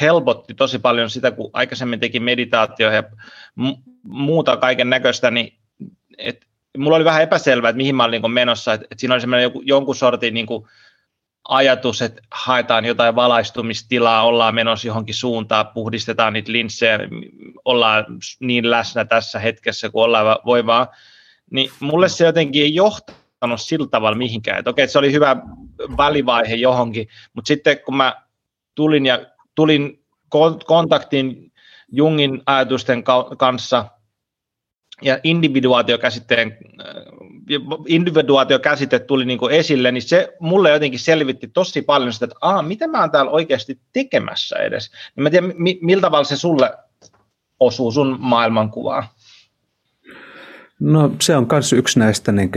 helpotti tosi paljon sitä, kun aikaisemmin teki meditaatio ja muuta kaiken näköistä, niin et, mulla oli vähän epäselvää, että mihin mä olin niin menossa, että, että siinä oli semmoinen joku, jonkun sortin niin kuin ajatus, että haetaan jotain valaistumistilaa, ollaan menossa johonkin suuntaan, puhdistetaan niitä linssejä, ollaan niin läsnä tässä hetkessä kuin ollaan voi vaan, niin mulle se jotenkin ei johtanut sillä tavalla mihinkään. Että okei, se oli hyvä välivaihe johonkin, mutta sitten kun mä tulin ja tulin kontaktin Jungin ajatusten kanssa ja individuaatiokäsitteen, äh, individuaatiokäsite tuli niin kuin esille, niin se mulle jotenkin selvitti tosi paljon sitä, että Aa, mitä mä oon täällä oikeasti tekemässä edes. Niin mä tiedän, miltä tavalla se sulle osuu sun maailmankuvaan. No se on myös yksi näistä niin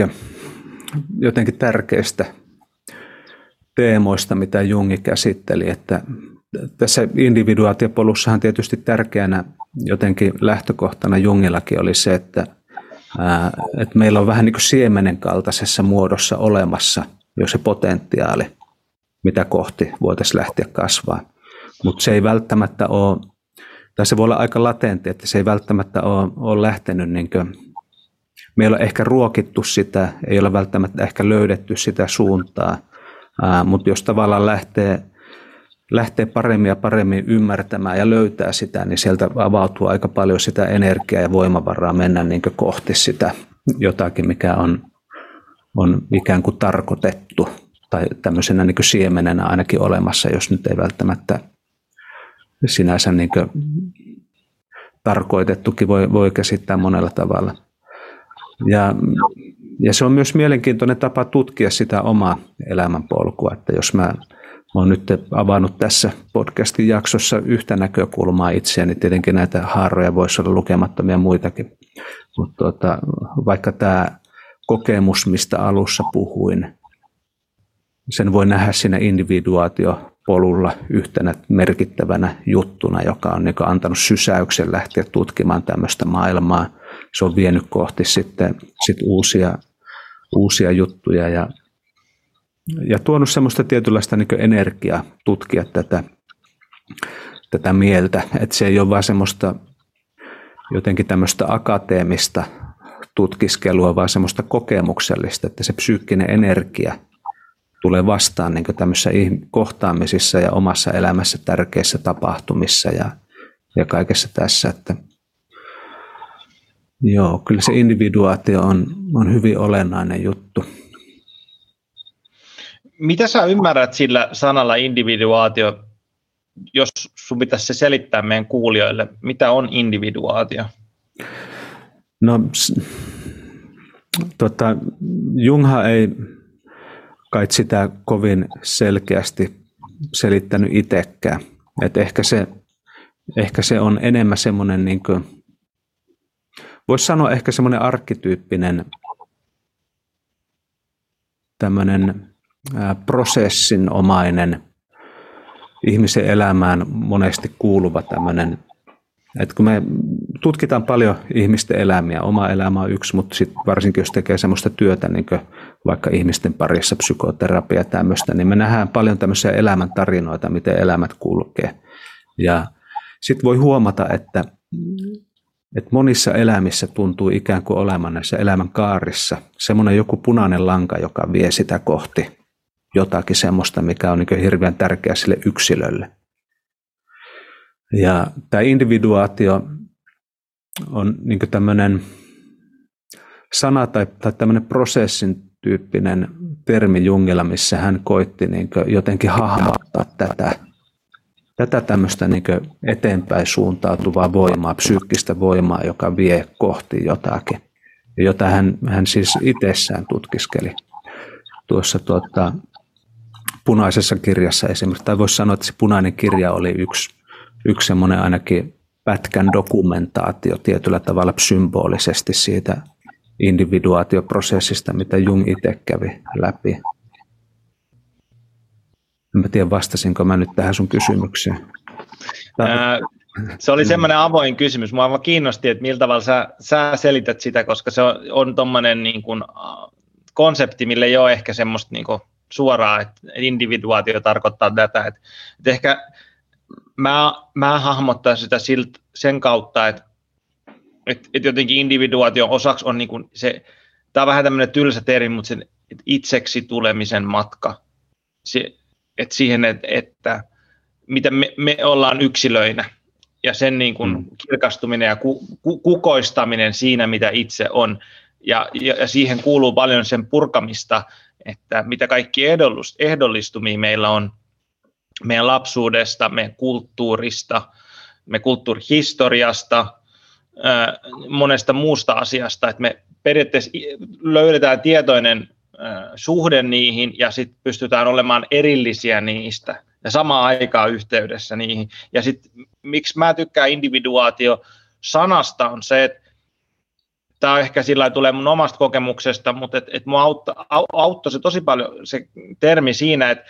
jotenkin tärkeistä teemoista, mitä Jungi käsitteli, että tässä individuaatiopolussahan tietysti tärkeänä jotenkin lähtökohtana Jungillakin oli se, että, että meillä on vähän niin kuin siemenen kaltaisessa muodossa olemassa jo se potentiaali, mitä kohti voitaisiin lähteä kasvaa. Mutta se ei välttämättä ole, tai se voi olla aika latentti, että se ei välttämättä ole, ole lähtenyt niin kuin, meillä on ehkä ruokittu sitä, ei ole välttämättä ehkä löydetty sitä suuntaa, mutta jos tavallaan lähtee – lähtee paremmin ja paremmin ymmärtämään ja löytää sitä, niin sieltä avautuu aika paljon sitä energiaa ja voimavaraa mennä niin kohti sitä jotakin, mikä on, on ikään kuin tarkoitettu tai tämmöisenä niin siemenenä ainakin olemassa, jos nyt ei välttämättä sinänsä niin tarkoitettukin voi, voi käsittää monella tavalla. Ja, ja se on myös mielenkiintoinen tapa tutkia sitä omaa elämänpolkua, että jos mä olen nyt avannut tässä podcastin jaksossa yhtä näkökulmaa itseäni. Tietenkin näitä haaroja voisi olla lukemattomia muitakin. Mutta tuota, vaikka tämä kokemus, mistä alussa puhuin, sen voi nähdä siinä individuaatiopolulla yhtenä merkittävänä juttuna, joka on niin antanut sysäyksen lähteä tutkimaan tämmöistä maailmaa. Se on vienyt kohti sitten sit uusia, uusia juttuja ja ja tuonut semmoista tietynlaista niin energiaa tutkia tätä, tätä mieltä, että se ei ole vain semmoista jotenkin tämmöistä akateemista tutkiskelua, vaan semmoista kokemuksellista, että se psyykkinen energia tulee vastaan niin tämmöisissä kohtaamisissa ja omassa elämässä tärkeissä tapahtumissa ja, ja kaikessa tässä, että joo, kyllä se individuaatio on, on hyvin olennainen juttu mitä sä ymmärrät sillä sanalla individuaatio, jos sun pitäisi se selittää meidän kuulijoille, mitä on individuaatio? No, tota, Jungha ei kai sitä kovin selkeästi selittänyt itsekään. Et ehkä, se, ehkä se on enemmän semmoinen, niin voisi sanoa ehkä semmoinen arkkityyppinen tämmöinen prosessinomainen ihmisen elämään monesti kuuluva tämmöinen, että kun me tutkitaan paljon ihmisten elämiä. Oma elämä on yksi, mutta sit varsinkin jos tekee sellaista työtä, niin vaikka ihmisten parissa psykoterapia ja tämmöistä, niin me nähdään paljon tämmöisiä elämäntarinoita, miten elämät kulkee. Ja sitten voi huomata, että, että monissa elämissä tuntuu ikään kuin olemaan näissä elämän kaarissa semmoinen joku punainen lanka, joka vie sitä kohti jotakin semmoista, mikä on niin hirveän tärkeä sille yksilölle. Ja tämä individuaatio on niin tämmöinen sana tai, tai tämmöinen prosessin tyyppinen termi Jungilla, missä hän koitti niin jotenkin hahmottaa tätä, tätä tämmöistä niin eteenpäin suuntautuvaa voimaa, psyykkistä voimaa, joka vie kohti jotakin, jota hän, hän siis itsessään tutkiskeli tuossa tuota, punaisessa kirjassa esimerkiksi, tai voisi sanoa, että se punainen kirja oli yksi, yksi semmoinen ainakin pätkän dokumentaatio tietyllä tavalla symbolisesti siitä individuaatioprosessista, mitä Jung itse kävi läpi. En tiedä, vastasinko mä nyt tähän sun kysymykseen. Ää, se oli semmoinen avoin kysymys. Mua kiinnosti, että millä tavalla sä, sä selität sitä, koska se on, on tuommoinen niin konsepti, millä ei ole ehkä semmoista niin kuin, suoraa, että individuaatio tarkoittaa tätä. Että, että ehkä mä, mä hahmottaisin sitä silt, sen kautta, että, että, että jotenkin individuaation osaksi on niin kuin se, tämä on vähän tämmöinen tylsä termi, mutta sen itseksi tulemisen matka. Se, että siihen, että, että miten me, me ollaan yksilöinä ja sen niin kuin mm. kirkastuminen ja ku, ku, kukoistaminen siinä, mitä itse on. Ja, ja, ja siihen kuuluu paljon sen purkamista, että mitä kaikki ehdollistumia meillä on meidän lapsuudesta, meidän kulttuurista, me kulttuurihistoriasta, monesta muusta asiasta, että me periaatteessa löydetään tietoinen suhde niihin ja sitten pystytään olemaan erillisiä niistä ja samaan aikaan yhteydessä niihin. Ja sitten miksi mä tykkään individuaatio sanasta on se, että tämä ehkä sillä tulee mun omasta kokemuksesta, mutta et, et mua auttoi, auttoi se tosi paljon se termi siinä, että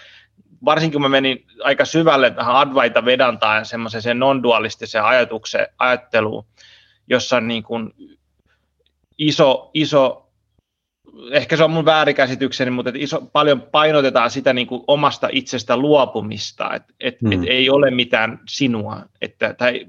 varsinkin kun mä menin aika syvälle tähän Advaita Vedantaan ja semmoiseen non-dualistiseen ajatukseen, ajatteluun, jossa on niin kuin iso, iso, ehkä se on mun väärikäsitykseni, mutta että iso, paljon painotetaan sitä niin kuin omasta itsestä luopumista, että et, hmm. et ei ole mitään sinua, että, tai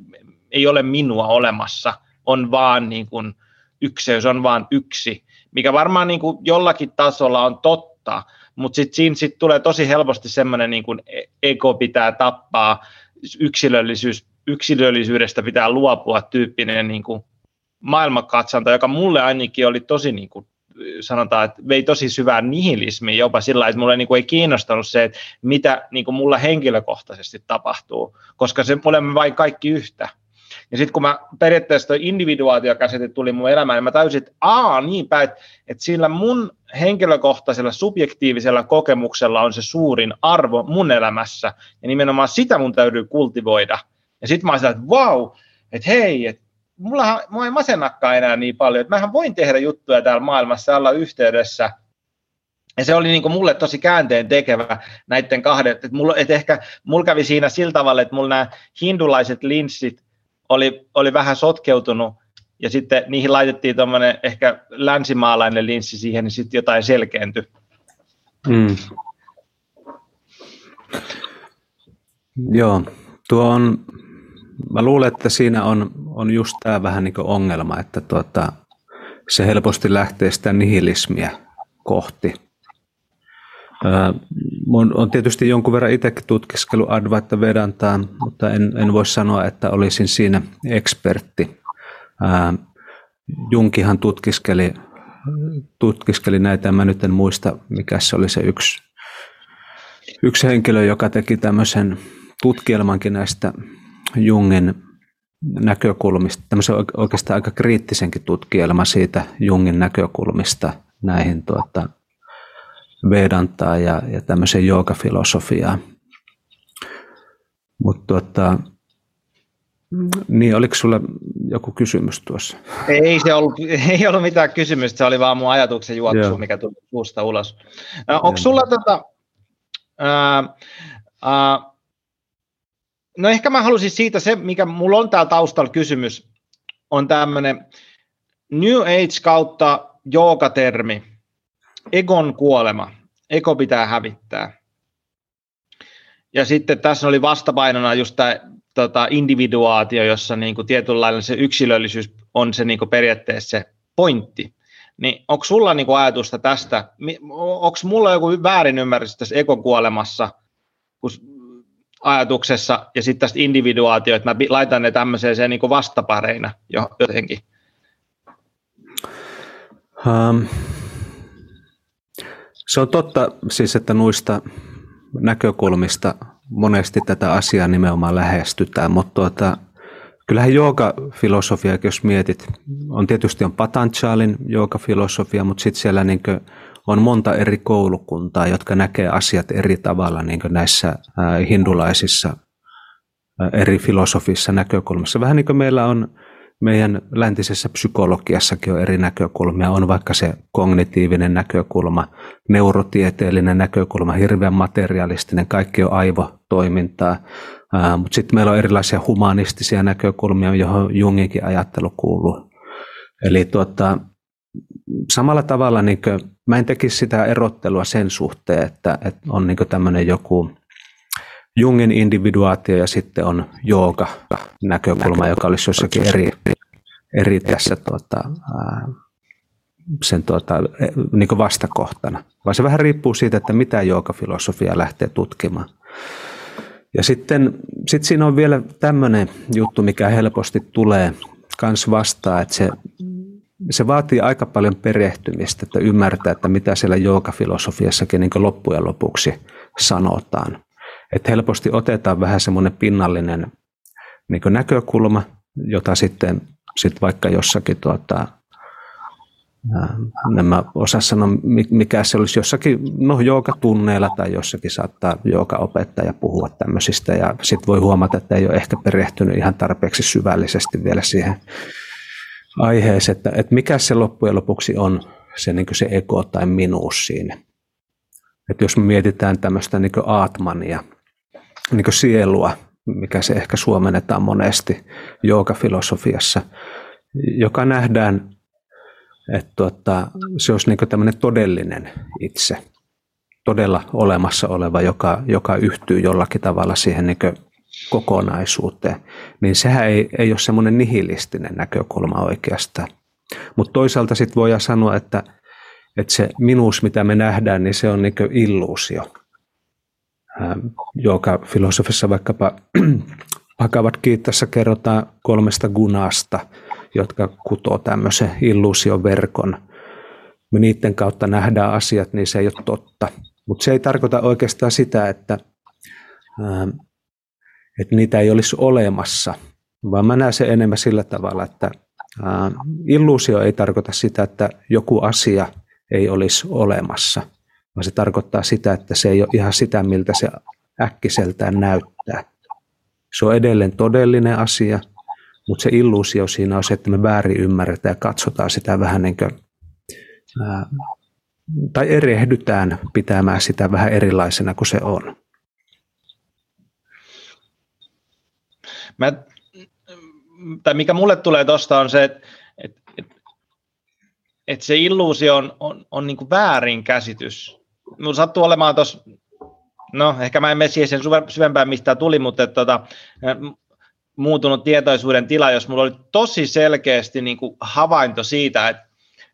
ei ole minua olemassa, on vaan niin kuin ykseys, on vaan yksi, mikä varmaan niin kuin jollakin tasolla on totta, mutta sitten siinä sit tulee tosi helposti semmoinen niin kuin ego pitää tappaa, yksilöllisyys, yksilöllisyydestä pitää luopua tyyppinen niin kuin maailmankatsanta, joka mulle ainakin oli tosi niin kuin, sanotaan, että vei tosi syvää nihilismiin jopa sillä että mulle niin kuin ei kiinnostanut se, että mitä niin kuin mulla henkilökohtaisesti tapahtuu, koska se olemme vain kaikki yhtä. Ja sitten kun mä periaatteessa tuo individuaatiokäsite tuli mun elämään, niin mä täysin, että aa, niinpä, että, että sillä mun henkilökohtaisella subjektiivisella kokemuksella on se suurin arvo mun elämässä, ja nimenomaan sitä mun täytyy kultivoida. Ja sitten mä olisin, että vau, että hei, että mulla, mua ei masennakaan enää niin paljon, että mähän voin tehdä juttuja täällä maailmassa olla yhteydessä, ja se oli niin kuin mulle tosi käänteen tekevä näiden kahden, että, mulla, että ehkä mulla kävi siinä sillä tavalla, että mulla nämä hindulaiset linssit oli, oli vähän sotkeutunut, ja sitten niihin laitettiin tuommoinen ehkä länsimaalainen linssi siihen, niin sitten jotain selkeäntyi. Mm. Joo, tuo on, mä luulen, että siinä on, on just tämä vähän niin kuin ongelma, että tuota, se helposti lähtee sitä nihilismiä kohti. Öö, on tietysti jonkun verran itsekin tutkiskellut Advaita Vedantaan, mutta en, en voi sanoa, että olisin siinä ekspertti. Öö, Junkihan tutkiskeli, tutkiskeli näitä, mä nyt en muista, mikä se oli se yksi, yksi henkilö, joka teki tämmöisen tutkielmankin näistä Jungin näkökulmista, tämmöisen oikeastaan aika kriittisenkin tutkielma siitä Jungin näkökulmista näihin tuota, Vedantaa ja, ja tämmöiseen joogafilosofiaan. Mutta tuota, niin, oliko sulla joku kysymys tuossa? Ei se ollut, ei ollut mitään kysymystä, se oli vaan mun ajatuksen juoksu, Joo. mikä tuli suusta ulos. onko sulla tota, ää, ää, no ehkä mä halusin siitä se, mikä mulla on täällä taustalla kysymys, on tämmöinen New Age kautta joogatermi, egon kuolema, ego pitää hävittää. Ja sitten tässä oli vastapainona just tämä tota, individuaatio, jossa niin kuin tietynlainen se yksilöllisyys on se niin kuin periaatteessa se pointti. Niin onko sulla niin kuin ajatusta tästä, onko mulla joku väärinymmärrys tässä ekokuolemassa ajatuksessa ja sitten tästä individuaatio, että mä laitan ne tämmöiseen niin kuin vastapareina jotenkin? Um, se on totta siis, että noista näkökulmista monesti tätä asiaa nimenomaan lähestytään, mutta tuota, kyllähän joogafilosofia, jos mietit, on tietysti on Patanjalin joogafilosofia, mutta sitten siellä niin on monta eri koulukuntaa, jotka näkee asiat eri tavalla niin näissä hindulaisissa eri filosofissa näkökulmassa. Vähän niin kuin meillä on meidän läntisessä psykologiassakin on eri näkökulmia. On vaikka se kognitiivinen näkökulma, neurotieteellinen näkökulma, hirveän materialistinen, kaikki on aivotoimintaa. Mutta sitten meillä on erilaisia humanistisia näkökulmia, johon Junginkin ajattelu kuuluu. Eli tuota, samalla tavalla niin kuin, mä en tekisi sitä erottelua sen suhteen, että, että on niin tämmöinen joku Jungin individuaatio ja sitten on jooga näkökulma, joka olisi jossakin eri, eri tässä tuota, sen tuota, e, niin vastakohtana. Vaan se vähän riippuu siitä, että mitä joogafilosofia lähtee tutkimaan. Ja sitten sit siinä on vielä tämmöinen juttu, mikä helposti tulee kans vastaan, että se, se vaatii aika paljon perehtymistä, että ymmärtää, että mitä siellä joogafilosofiassakin niin loppujen lopuksi sanotaan. Että helposti otetaan vähän semmoinen pinnallinen niin näkökulma, jota sitten sit vaikka jossakin tuota, Nämä osaa sanoa, mikä se olisi jossakin, no tunneilla tai jossakin saattaa opettaja puhua tämmöisistä ja sitten voi huomata, että ei ole ehkä perehtynyt ihan tarpeeksi syvällisesti vielä siihen aiheeseen, että, että mikä se loppujen lopuksi on se, niin se ego tai minuus siinä. Että jos me mietitään tämmöistä niin aatmania, niin sielua, mikä se ehkä suomennetaan monesti joogafilosofiassa, joka nähdään, että tuota, se olisi niin tämmöinen todellinen itse, todella olemassa oleva, joka, joka yhtyy jollakin tavalla siihen niin kokonaisuuteen, niin sehän ei, ei ole semmoinen nihilistinen näkökulma oikeastaan. Mutta toisaalta sitten voidaan sanoa, että, että se minuus, mitä me nähdään, niin se on niin illuusio joka filosofissa vaikkapa Bhagavad Gitassa kerrotaan kolmesta gunasta, jotka kutoo tämmöisen illuusioverkon. Me niiden kautta nähdään asiat, niin se ei ole totta. Mutta se ei tarkoita oikeastaan sitä, että, että niitä ei olisi olemassa, vaan mä näen se enemmän sillä tavalla, että illuusio ei tarkoita sitä, että joku asia ei olisi olemassa – vaan se tarkoittaa sitä, että se ei ole ihan sitä, miltä se äkkiseltään näyttää. Se on edelleen todellinen asia, mutta se illuusio siinä on se, että me väärin ymmärretään ja katsotaan sitä vähän niin kuin, ää, tai erehdytään pitämään sitä vähän erilaisena kuin se on. Mä, tai mikä mulle tulee tuosta on se, että et, et, et se illuusio on, on, on niin väärinkäsitys Mulla sattuu olemaan tuossa, no ehkä mä en mene siihen syvempään, mistä tuli, mutta että, tota, muutunut tietoisuuden tila, jos mulla oli tosi selkeästi niin kuin havainto siitä, että,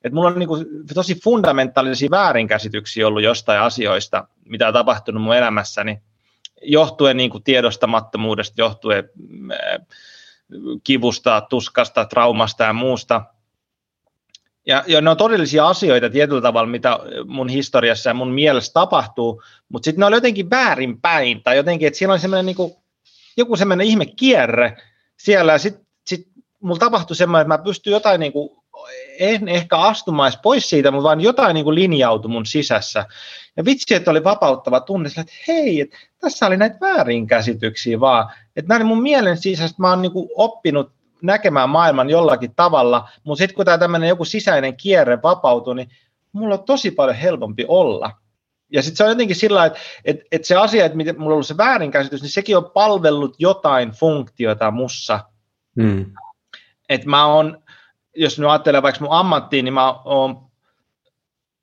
että mulla on niin kuin tosi fundamentaalisia väärinkäsityksiä ollut jostain asioista, mitä on tapahtunut mun elämässäni, johtuen niin kuin tiedostamattomuudesta, johtuen kivusta, tuskasta, traumasta ja muusta – ja, ja ne on todellisia asioita tietyllä tavalla, mitä mun historiassa ja mun mielessä tapahtuu, mutta sitten ne on jotenkin väärinpäin, tai jotenkin, että siellä on semmoinen niin kuin, joku semmoinen ihme kierre siellä, ja sitten sit mulla tapahtui semmoinen, että mä pystyn jotain niin kuin, en ehkä astumaan pois siitä, mutta vaan jotain niin kuin linjautui mun sisässä. Ja vitsi, että oli vapauttava tunne, että hei, että tässä oli näitä väärinkäsityksiä vaan. Että näin mun mielen sisästä mä oon niin kuin oppinut näkemään maailman jollakin tavalla, mutta sitten kun tämä tämmöinen joku sisäinen kierre vapautuu, niin mulla on tosi paljon helpompi olla. Ja sitten se on jotenkin sillä että että, että se asia, että miten mulla on ollut se väärinkäsitys, niin sekin on palvellut jotain funktiota mussa. Hmm. että mä oon, jos nyt ajattelee vaikka mun ammattiin, niin mä oon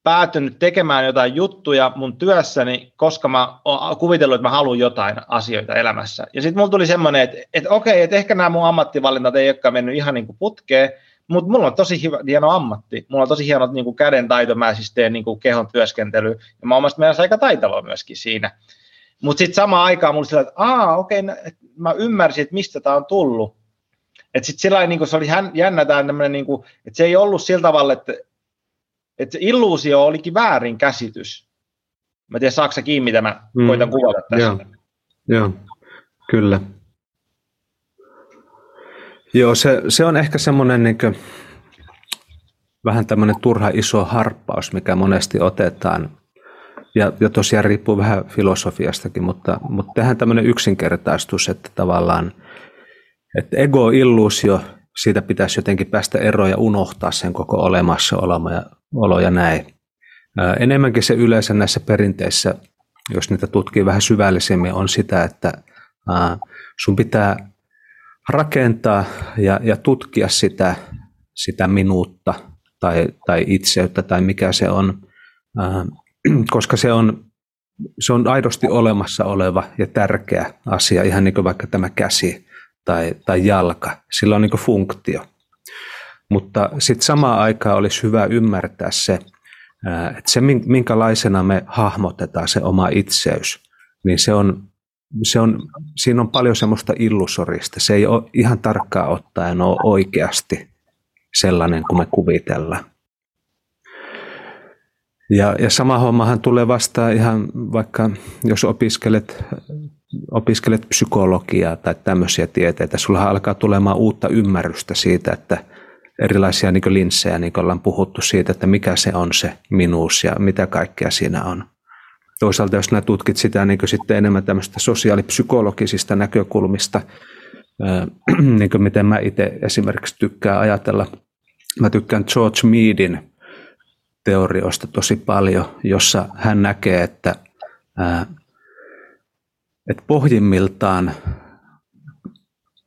päätynyt tekemään jotain juttuja mun työssäni, koska mä oon kuvitellut, että mä haluan jotain asioita elämässä. Ja sitten mulla tuli semmoinen, että, että okei, että ehkä nämä mun ammattivalinnat ei olekaan mennyt ihan niin kuin putkeen, mutta mulla on tosi hyvä, hieno ammatti. Mulla on tosi hieno niin kuin käden taito, mä siis teen niin kuin kehon työskentely, ja mä oon mielestäni aika taitava myöskin siinä. Mutta sitten samaan aikaan mulla sillä, että aa, okei, mä ymmärsin, että mistä tämä on tullut. Että sitten sillä niin se oli jännä tämä niin että se ei ollut sillä tavalla, että, että se illuusio olikin väärin käsitys. Mä tiedän, saako kiinni, mitä mä mm. koitan kuvata tässä. Joo, Joo. kyllä. Joo, se, se on ehkä semmoinen niin kuin, vähän tämmöinen turha iso harppaus, mikä monesti otetaan. Ja, ja tosiaan riippuu vähän filosofiastakin, mutta, mutta tehdään tämmöinen yksinkertaistus, että tavallaan että ego-illuusio, siitä pitäisi jotenkin päästä eroon ja unohtaa sen koko olemassaolo ja, olo ja näin. Enemmänkin se yleensä näissä perinteissä, jos niitä tutkii vähän syvällisemmin, on sitä, että sun pitää rakentaa ja, ja tutkia sitä, sitä minuutta tai, tai itseyttä tai mikä se on, koska se on, se on aidosti olemassa oleva ja tärkeä asia, ihan niin kuin vaikka tämä käsi tai, tai jalka. Sillä on niin funktio. Mutta sitten samaan aikaan olisi hyvä ymmärtää se, että se minkälaisena me hahmotetaan se oma itseys, niin se on, se on, siinä on paljon semmoista illusorista. Se ei ole ihan tarkkaan ottaen ole oikeasti sellainen kuin me kuvitellaan. Ja, ja sama hommahan tulee vastaan ihan vaikka, jos opiskelet, opiskelet psykologiaa tai tämmöisiä tieteitä, sulla alkaa tulemaan uutta ymmärrystä siitä, että erilaisia niin linssejä, niin kuin ollaan puhuttu siitä, että mikä se on se minuus ja mitä kaikkea siinä on. Toisaalta jos nämä tutkit sitä niin sitten enemmän tämmöistä sosiaalipsykologisista näkökulmista, niin kuin miten mä itse esimerkiksi tykkään ajatella. Mä tykkään George Meadin teorioista tosi paljon, jossa hän näkee, että, ää, että pohjimmiltaan,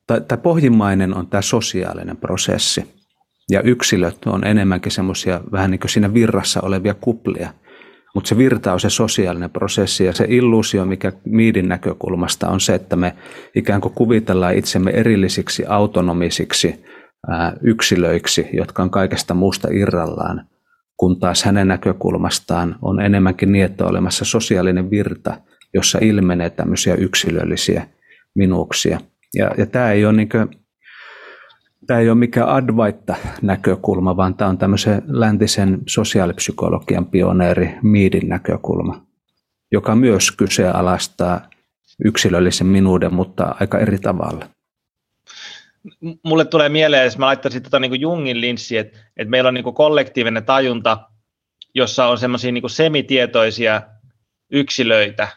tai pohjimmainen on tämä sosiaalinen prosessi, ja yksilöt on enemmänkin semmoisia vähän niin kuin siinä virrassa olevia kuplia. Mutta se virta on se sosiaalinen prosessi ja se illuusio, mikä Miidin näkökulmasta on se, että me ikään kuin kuvitellaan itsemme erillisiksi, autonomisiksi ää, yksilöiksi, jotka on kaikesta muusta irrallaan kun taas hänen näkökulmastaan on enemmänkin niin, että on olemassa sosiaalinen virta, jossa ilmenee tämmöisiä yksilöllisiä minuuksia. Ja, ja tämä ei ole niin tämä ei ole mikään advaitta näkökulma, vaan tämä on tämmöisen läntisen sosiaalipsykologian pioneeri Miidin näkökulma, joka myös kyseenalaistaa yksilöllisen minuuden, mutta aika eri tavalla. Mulle tulee mieleen, jos mä laittaisin tota niin Jungin linssi, että, että meillä on niin kollektiivinen tajunta, jossa on semmoisia niin semitietoisia yksilöitä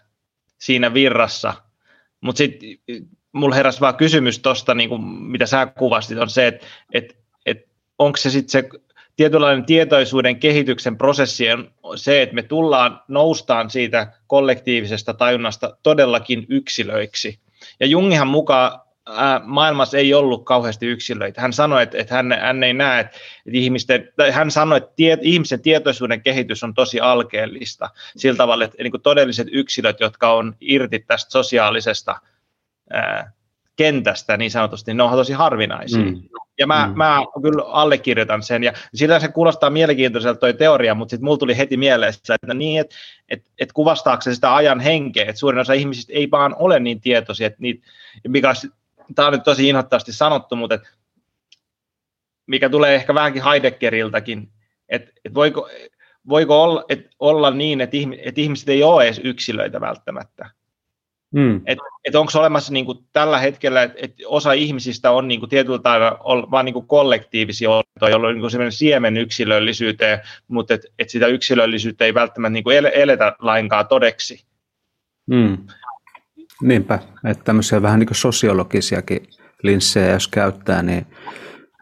siinä virrassa, mutta sitten mulla heräsi vaan kysymys tuosta, niin mitä sä kuvastit, on se, että että että onko se sitten se tietynlainen tietoisuuden kehityksen prosessi on se, että me tullaan, noustaan siitä kollektiivisesta tajunnasta todellakin yksilöiksi. Ja Jungihan mukaan maailmassa ei ollut kauheasti yksilöitä. Hän sanoi, että, että hän, hän ei näe, että ihmisten, tai hän sanoi, että tie, ihmisen tietoisuuden kehitys on tosi alkeellista sillä tavalla, että niin kuin todelliset yksilöt, jotka on irti tästä sosiaalisesta ää, kentästä niin sanotusti, ne on tosi harvinaisia. Mm. Ja mä, mm. mä kyllä allekirjoitan sen, ja sillä se kuulostaa mielenkiintoiselta toi teoria, mutta sitten mulla tuli heti mieleen, että niin, että et, et kuvastaako se sitä ajan henkeä, että suurin osa ihmisistä ei vaan ole niin tietoisia, että niitä, mikä tämä on nyt tosi inhottavasti sanottu, mutta et, mikä tulee ehkä vähänkin Heideggeriltäkin, että et voiko, voiko olla, et olla niin, että ihmi, et ihmiset ei ole edes yksilöitä välttämättä. Mm. Että et onko olemassa niin kuin tällä hetkellä, että et osa ihmisistä on niin kuin tietyllä tavalla vain niin kuin kollektiivisia olentoja, joilla on niin siemen yksilöllisyyteen, mutta että et sitä yksilöllisyyttä ei välttämättä niin kuin eletä lainkaan todeksi. Mm. Niinpä, että tämmöisiä vähän niin kuin sosiologisiakin linssejä jos käyttää, niin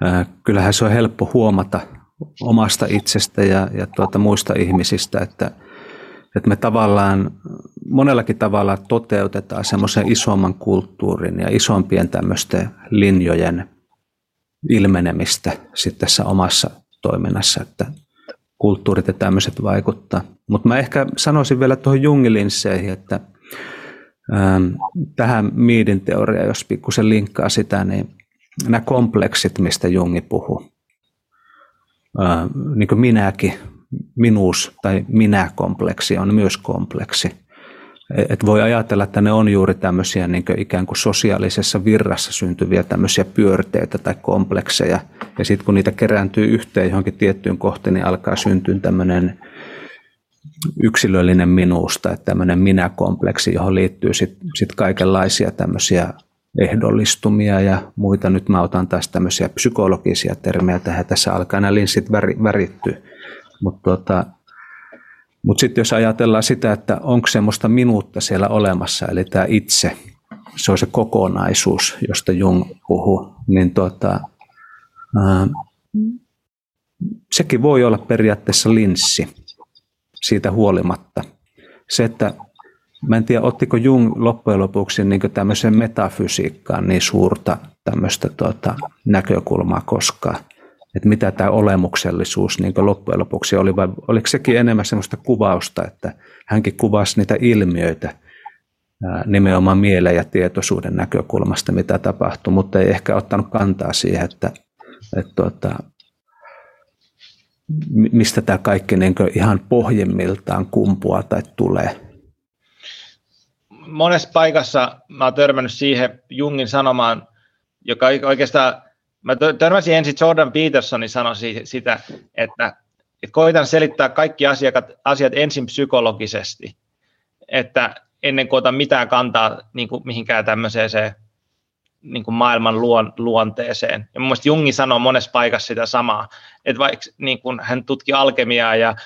äh, kyllähän se on helppo huomata omasta itsestä ja, ja tuota muista ihmisistä, että, että me tavallaan monellakin tavalla toteutetaan semmoisen isomman kulttuurin ja isompien tämmöisten linjojen ilmenemistä sitten tässä omassa toiminnassa, että kulttuurit ja tämmöiset vaikuttaa. Mutta mä ehkä sanoisin vielä tuohon Jungilinsseihin, että ähm, tähän Miidin teoriaan, jos pikkusen linkkaa sitä, niin nämä kompleksit, mistä Jungi puhuu, äh, niin kuin minäkin, minuus tai minä-kompleksi on myös kompleksi. Et voi ajatella, että ne on juuri tämmöisiä niin kuin ikään kuin sosiaalisessa virrassa syntyviä tämmöisiä pyörteitä tai komplekseja. Ja sitten kun niitä kerääntyy yhteen johonkin tiettyyn kohteen, niin alkaa syntyä tämmöinen yksilöllinen minuusta, että tämmöinen minä-kompleksi, johon liittyy sitten sit kaikenlaisia tämmöisiä ehdollistumia ja muita. Nyt mä otan taas tämmöisiä psykologisia termejä tähän. Tässä alkaa nämä linssit värittyä. Mutta tota, mutta sitten jos ajatellaan sitä, että onko semmoista minuutta siellä olemassa, eli tämä itse, se on se kokonaisuus, josta Jung puhuu, niin tota, ää, sekin voi olla periaatteessa linssi siitä huolimatta. Se, että mä en tiedä, ottiko Jung loppujen lopuksi niin tämmöiseen metafysiikkaan niin suurta tämmöistä tota, näkökulmaa koskaan että mitä tämä olemuksellisuus niin loppujen lopuksi oli, vai oliko sekin enemmän sellaista kuvausta, että hänkin kuvasi niitä ilmiöitä nimenomaan mieleen ja tietoisuuden näkökulmasta, mitä tapahtui, mutta ei ehkä ottanut kantaa siihen, että, että tuota, mistä tämä kaikki niin ihan pohjimmiltaan kumpuaa tai tulee. Monessa paikassa mä oon törmännyt siihen Jungin sanomaan, joka oikeastaan Mä törmäsin ensin Jordan Petersonin sanoi sitä, että, että koitan selittää kaikki asiat, asiat ensin psykologisesti, että ennen kuin otan mitään kantaa niin kuin mihinkään tämmöiseen se, niin kuin maailman luon, luonteeseen. Ja mun mielestä Jungi sanoo monessa paikassa sitä samaa, että vaikka niin kuin hän tutki alkemiaa ja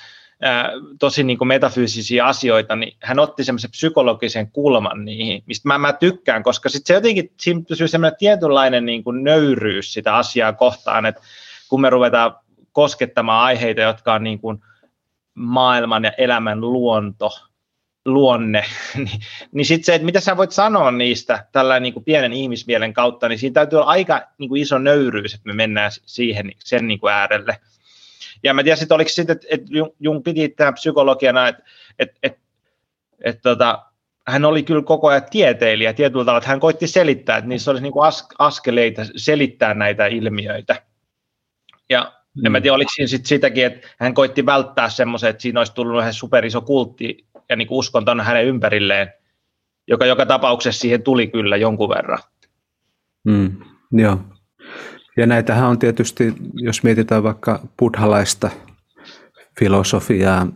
tosi niin kuin metafyysisiä asioita, niin hän otti semmoisen psykologisen kulman niihin, mistä mä, mä tykkään, koska sitten se jotenkin, siinä pysyy semmoinen tietynlainen niin kuin nöyryys sitä asiaa kohtaan, että kun me ruvetaan koskettamaan aiheita, jotka on niin kuin maailman ja elämän luonto, luonne, niin, niin sitten se, että mitä sä voit sanoa niistä tällä niin kuin pienen ihmismielen kautta, niin siinä täytyy olla aika niin kuin iso nöyryys, että me mennään siihen, sen niin kuin äärelle. Ja mä tiedän, että oliko sitten, että, että Jung piti tämän psykologiana, että, että, että, että tota, hän oli kyllä koko ajan tieteilijä tietyllä tavalla, että hän koitti selittää, että niissä olisi niin kuin askeleita selittää näitä ilmiöitä. Ja mm. en mä tiedä, oliko siinä sit sitäkin, että hän koitti välttää semmoisen, että siinä olisi tullut ihan superiso kultti ja niin uskonto hänen ympärilleen, joka joka tapauksessa siihen tuli kyllä jonkun verran. Mm, joo. Ja näitähän on tietysti, jos mietitään vaikka buddhalaista filosofiaa,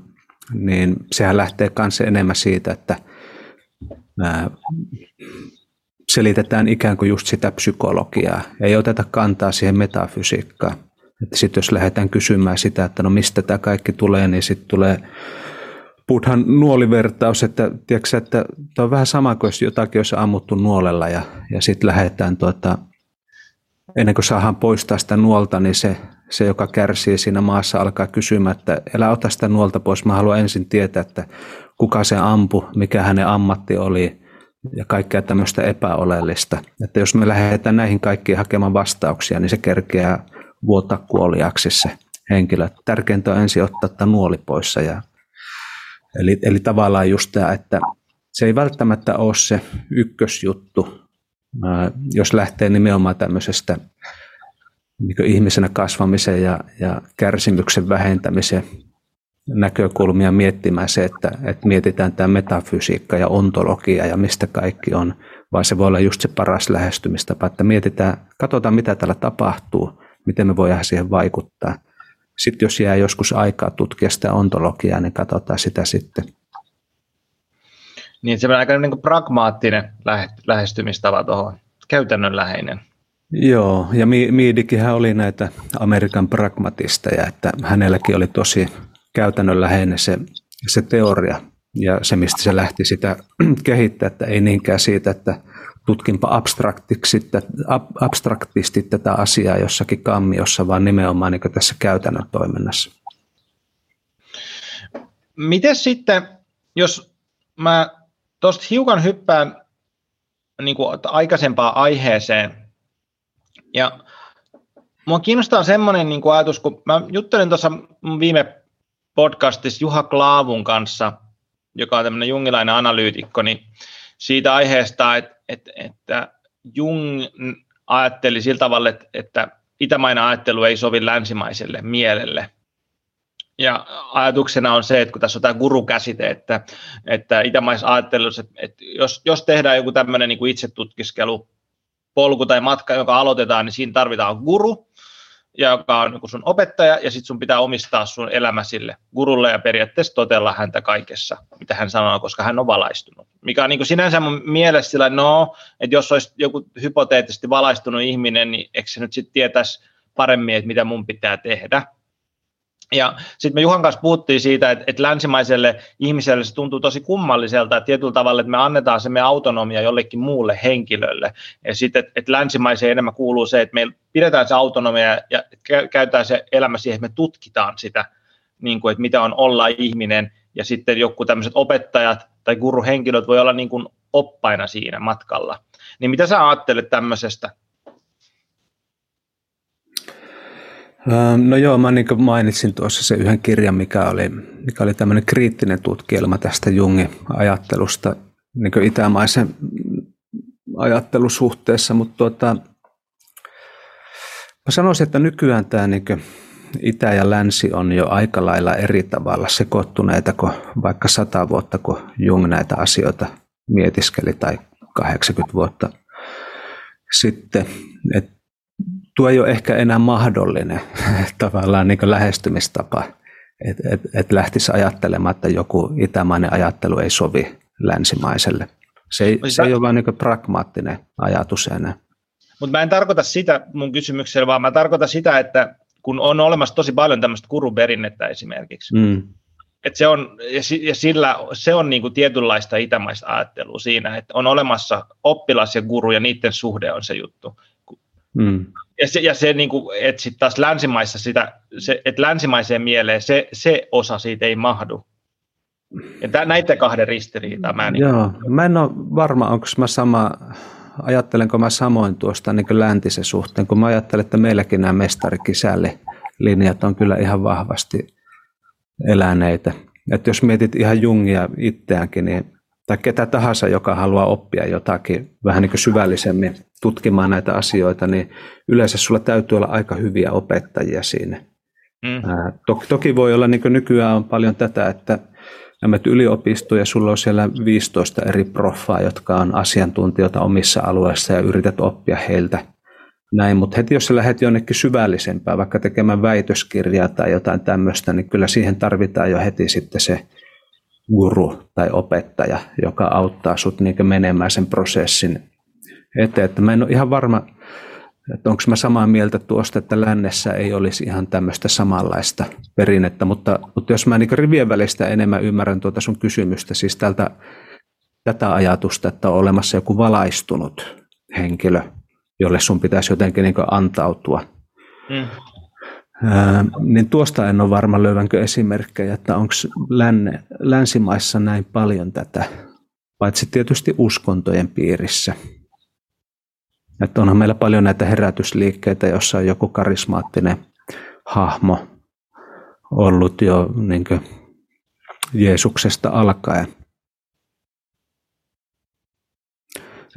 niin sehän lähtee myös enemmän siitä, että selitetään ikään kuin just sitä psykologiaa. Ei oteta kantaa siihen metafysiikkaan. Sitten jos lähdetään kysymään sitä, että no mistä tämä kaikki tulee, niin sitten tulee Buddhan nuolivertaus, että, tiedätkö, että tämä on vähän sama kuin jos jotakin olisi ammuttu nuolella ja, ja sitten lähdetään tuota, ennen kuin saadaan poistaa sitä nuolta, niin se, se, joka kärsii siinä maassa, alkaa kysymään, että älä ota sitä nuolta pois. Mä haluan ensin tietää, että kuka se ampu, mikä hänen ammatti oli ja kaikkea tämmöistä epäoleellista. Että jos me lähdetään näihin kaikkiin hakemaan vastauksia, niin se kerkeää vuotta kuoliaksi se henkilö. Tärkeintä on ensin ottaa tämä nuoli pois. Ja, eli, eli tavallaan just tämä, että se ei välttämättä ole se ykkösjuttu, jos lähtee nimenomaan tämmöisestä niin ihmisenä kasvamisen ja, ja kärsimyksen vähentämisen näkökulmia miettimään se, että, että mietitään tämä metafysiikka ja ontologia ja mistä kaikki on, vaan se voi olla just se paras lähestymistapa, että mietitään, katsotaan mitä täällä tapahtuu, miten me voidaan siihen vaikuttaa. Sitten jos jää joskus aikaa tutkia sitä ontologiaa, niin katsotaan sitä sitten. Niin, se on aika niin kuin pragmaattinen lähestymistava tuohon, käytännönläheinen. Joo, ja Miidikinhän oli näitä Amerikan pragmatisteja, että hänelläkin oli tosi käytännönläheinen se, se teoria ja se, mistä se lähti sitä kehittää, että ei niinkään siitä, että tutkinpa abstraktiksi, abstraktisti tätä asiaa jossakin kammiossa, vaan nimenomaan niin tässä käytännön toiminnassa. Miten sitten, jos mä Tuosta hiukan hyppään niin kuin aikaisempaan aiheeseen. Ja mua kiinnostaa semmoinen niin kuin ajatus, kun mä juttelin tuossa viime podcastissa Juha Klaavun kanssa, joka on tämmöinen jungilainen analyytikko, niin siitä aiheesta, että, että, että Jung ajatteli sillä tavalla, että, että itämainen ajattelu ei sovi länsimaiselle mielelle. Ja ajatuksena on se, että kun tässä on tämä guru-käsite, että, että itämaisessa ajattelussa, että, että jos, jos tehdään joku tämmöinen niin itsetutkiskelu, polku tai matka, joka aloitetaan, niin siinä tarvitaan guru, joka on sun opettaja, ja sitten sun pitää omistaa sun elämä sille gurulle ja periaatteessa totella häntä kaikessa, mitä hän sanoo, koska hän on valaistunut. Mikä on niin sinänsä mun mielestä sillä, no, että jos olisi joku hypoteettisesti valaistunut ihminen, niin eikö se nyt sitten tietäisi paremmin, että mitä mun pitää tehdä. Ja sitten me Juhan kanssa puhuttiin siitä, että, että länsimaiselle ihmiselle se tuntuu tosi kummalliselta, että tietyllä tavalla, että me annetaan se meidän autonomia jollekin muulle henkilölle. Ja sitten, että, että länsimaiseen enemmän kuuluu se, että me pidetään se autonomia ja käytetään se elämä siihen, että me tutkitaan sitä, niin kuin, että mitä on olla ihminen. Ja sitten joku tämmöiset opettajat tai guruhenkilöt voi olla niin kuin oppaina siinä matkalla. Niin mitä sä ajattelet tämmöisestä? No joo, mä niin mainitsin tuossa se yhden kirjan, mikä oli, mikä oli tämmöinen kriittinen tutkielma tästä Jungin ajattelusta niin itämaisen ajattelusuhteessa, mutta tuota, mä sanoisin, että nykyään tämä niin itä ja länsi on jo aika lailla eri tavalla sekoittuneita kuin vaikka sata vuotta, kun Jung näitä asioita mietiskeli tai 80 vuotta sitten. Et tuo ei ole ehkä enää mahdollinen tavallaan niin lähestymistapa, että et, et lähtisi ajattelemaan, että joku itämainen ajattelu ei sovi länsimaiselle. Se ei, se ei ole vain niin pragmaattinen ajatus enää. Mutta mä en tarkoita sitä mun kysymyksellä, vaan mä tarkoitan sitä, että kun on olemassa tosi paljon tämmöistä kuruperinnettä esimerkiksi, mm. Et se on, ja sillä, se on niin kuin tietynlaista itämaista ajattelua siinä, että on olemassa oppilas ja guru ja niiden suhde on se juttu. Mm ja se, ja se niin kuin, että sitten taas länsimaissa sitä, se, että länsimaiseen mieleen se, se osa siitä ei mahdu. Ja tämän, näiden kahden ristiriitaa mä, niin Joo, mä en ole varma, onko mä sama, ajattelenko mä samoin tuosta niin läntisen suhteen, kun mä ajattelen, että meilläkin nämä mestarikisällilinjat on kyllä ihan vahvasti eläneitä. Että jos mietit ihan Jungia itseäänkin, niin tai ketä tahansa, joka haluaa oppia jotakin vähän niin kuin syvällisemmin tutkimaan näitä asioita, niin yleensä sulla täytyy olla aika hyviä opettajia siinä. Mm. toki, toki voi olla, niin kuin nykyään on paljon tätä, että menet yliopistoon ja sulla on siellä 15 eri proffaa, jotka on asiantuntijoita omissa alueissa ja yrität oppia heiltä näin, mutta heti jos sä lähdet jonnekin syvällisempään, vaikka tekemään väitöskirjaa tai jotain tämmöistä, niin kyllä siihen tarvitaan jo heti sitten se guru tai opettaja, joka auttaa sut niin menemään sen prosessin eteen. Että mä en ole ihan varma, että onko mä samaa mieltä tuosta, että lännessä ei olisi ihan tämmöistä samanlaista perinnettä, mutta, mutta jos mä niin rivien välistä enemmän ymmärrän tuota sun kysymystä, siis tältä, tätä ajatusta, että on olemassa joku valaistunut henkilö, jolle sun pitäisi jotenkin niin antautua, mm niin tuosta en ole varma löyvänkö esimerkkejä, että onko länsimaissa näin paljon tätä, paitsi tietysti uskontojen piirissä. Että onhan meillä paljon näitä herätysliikkeitä, jossa on joku karismaattinen hahmo ollut jo niin Jeesuksesta alkaen.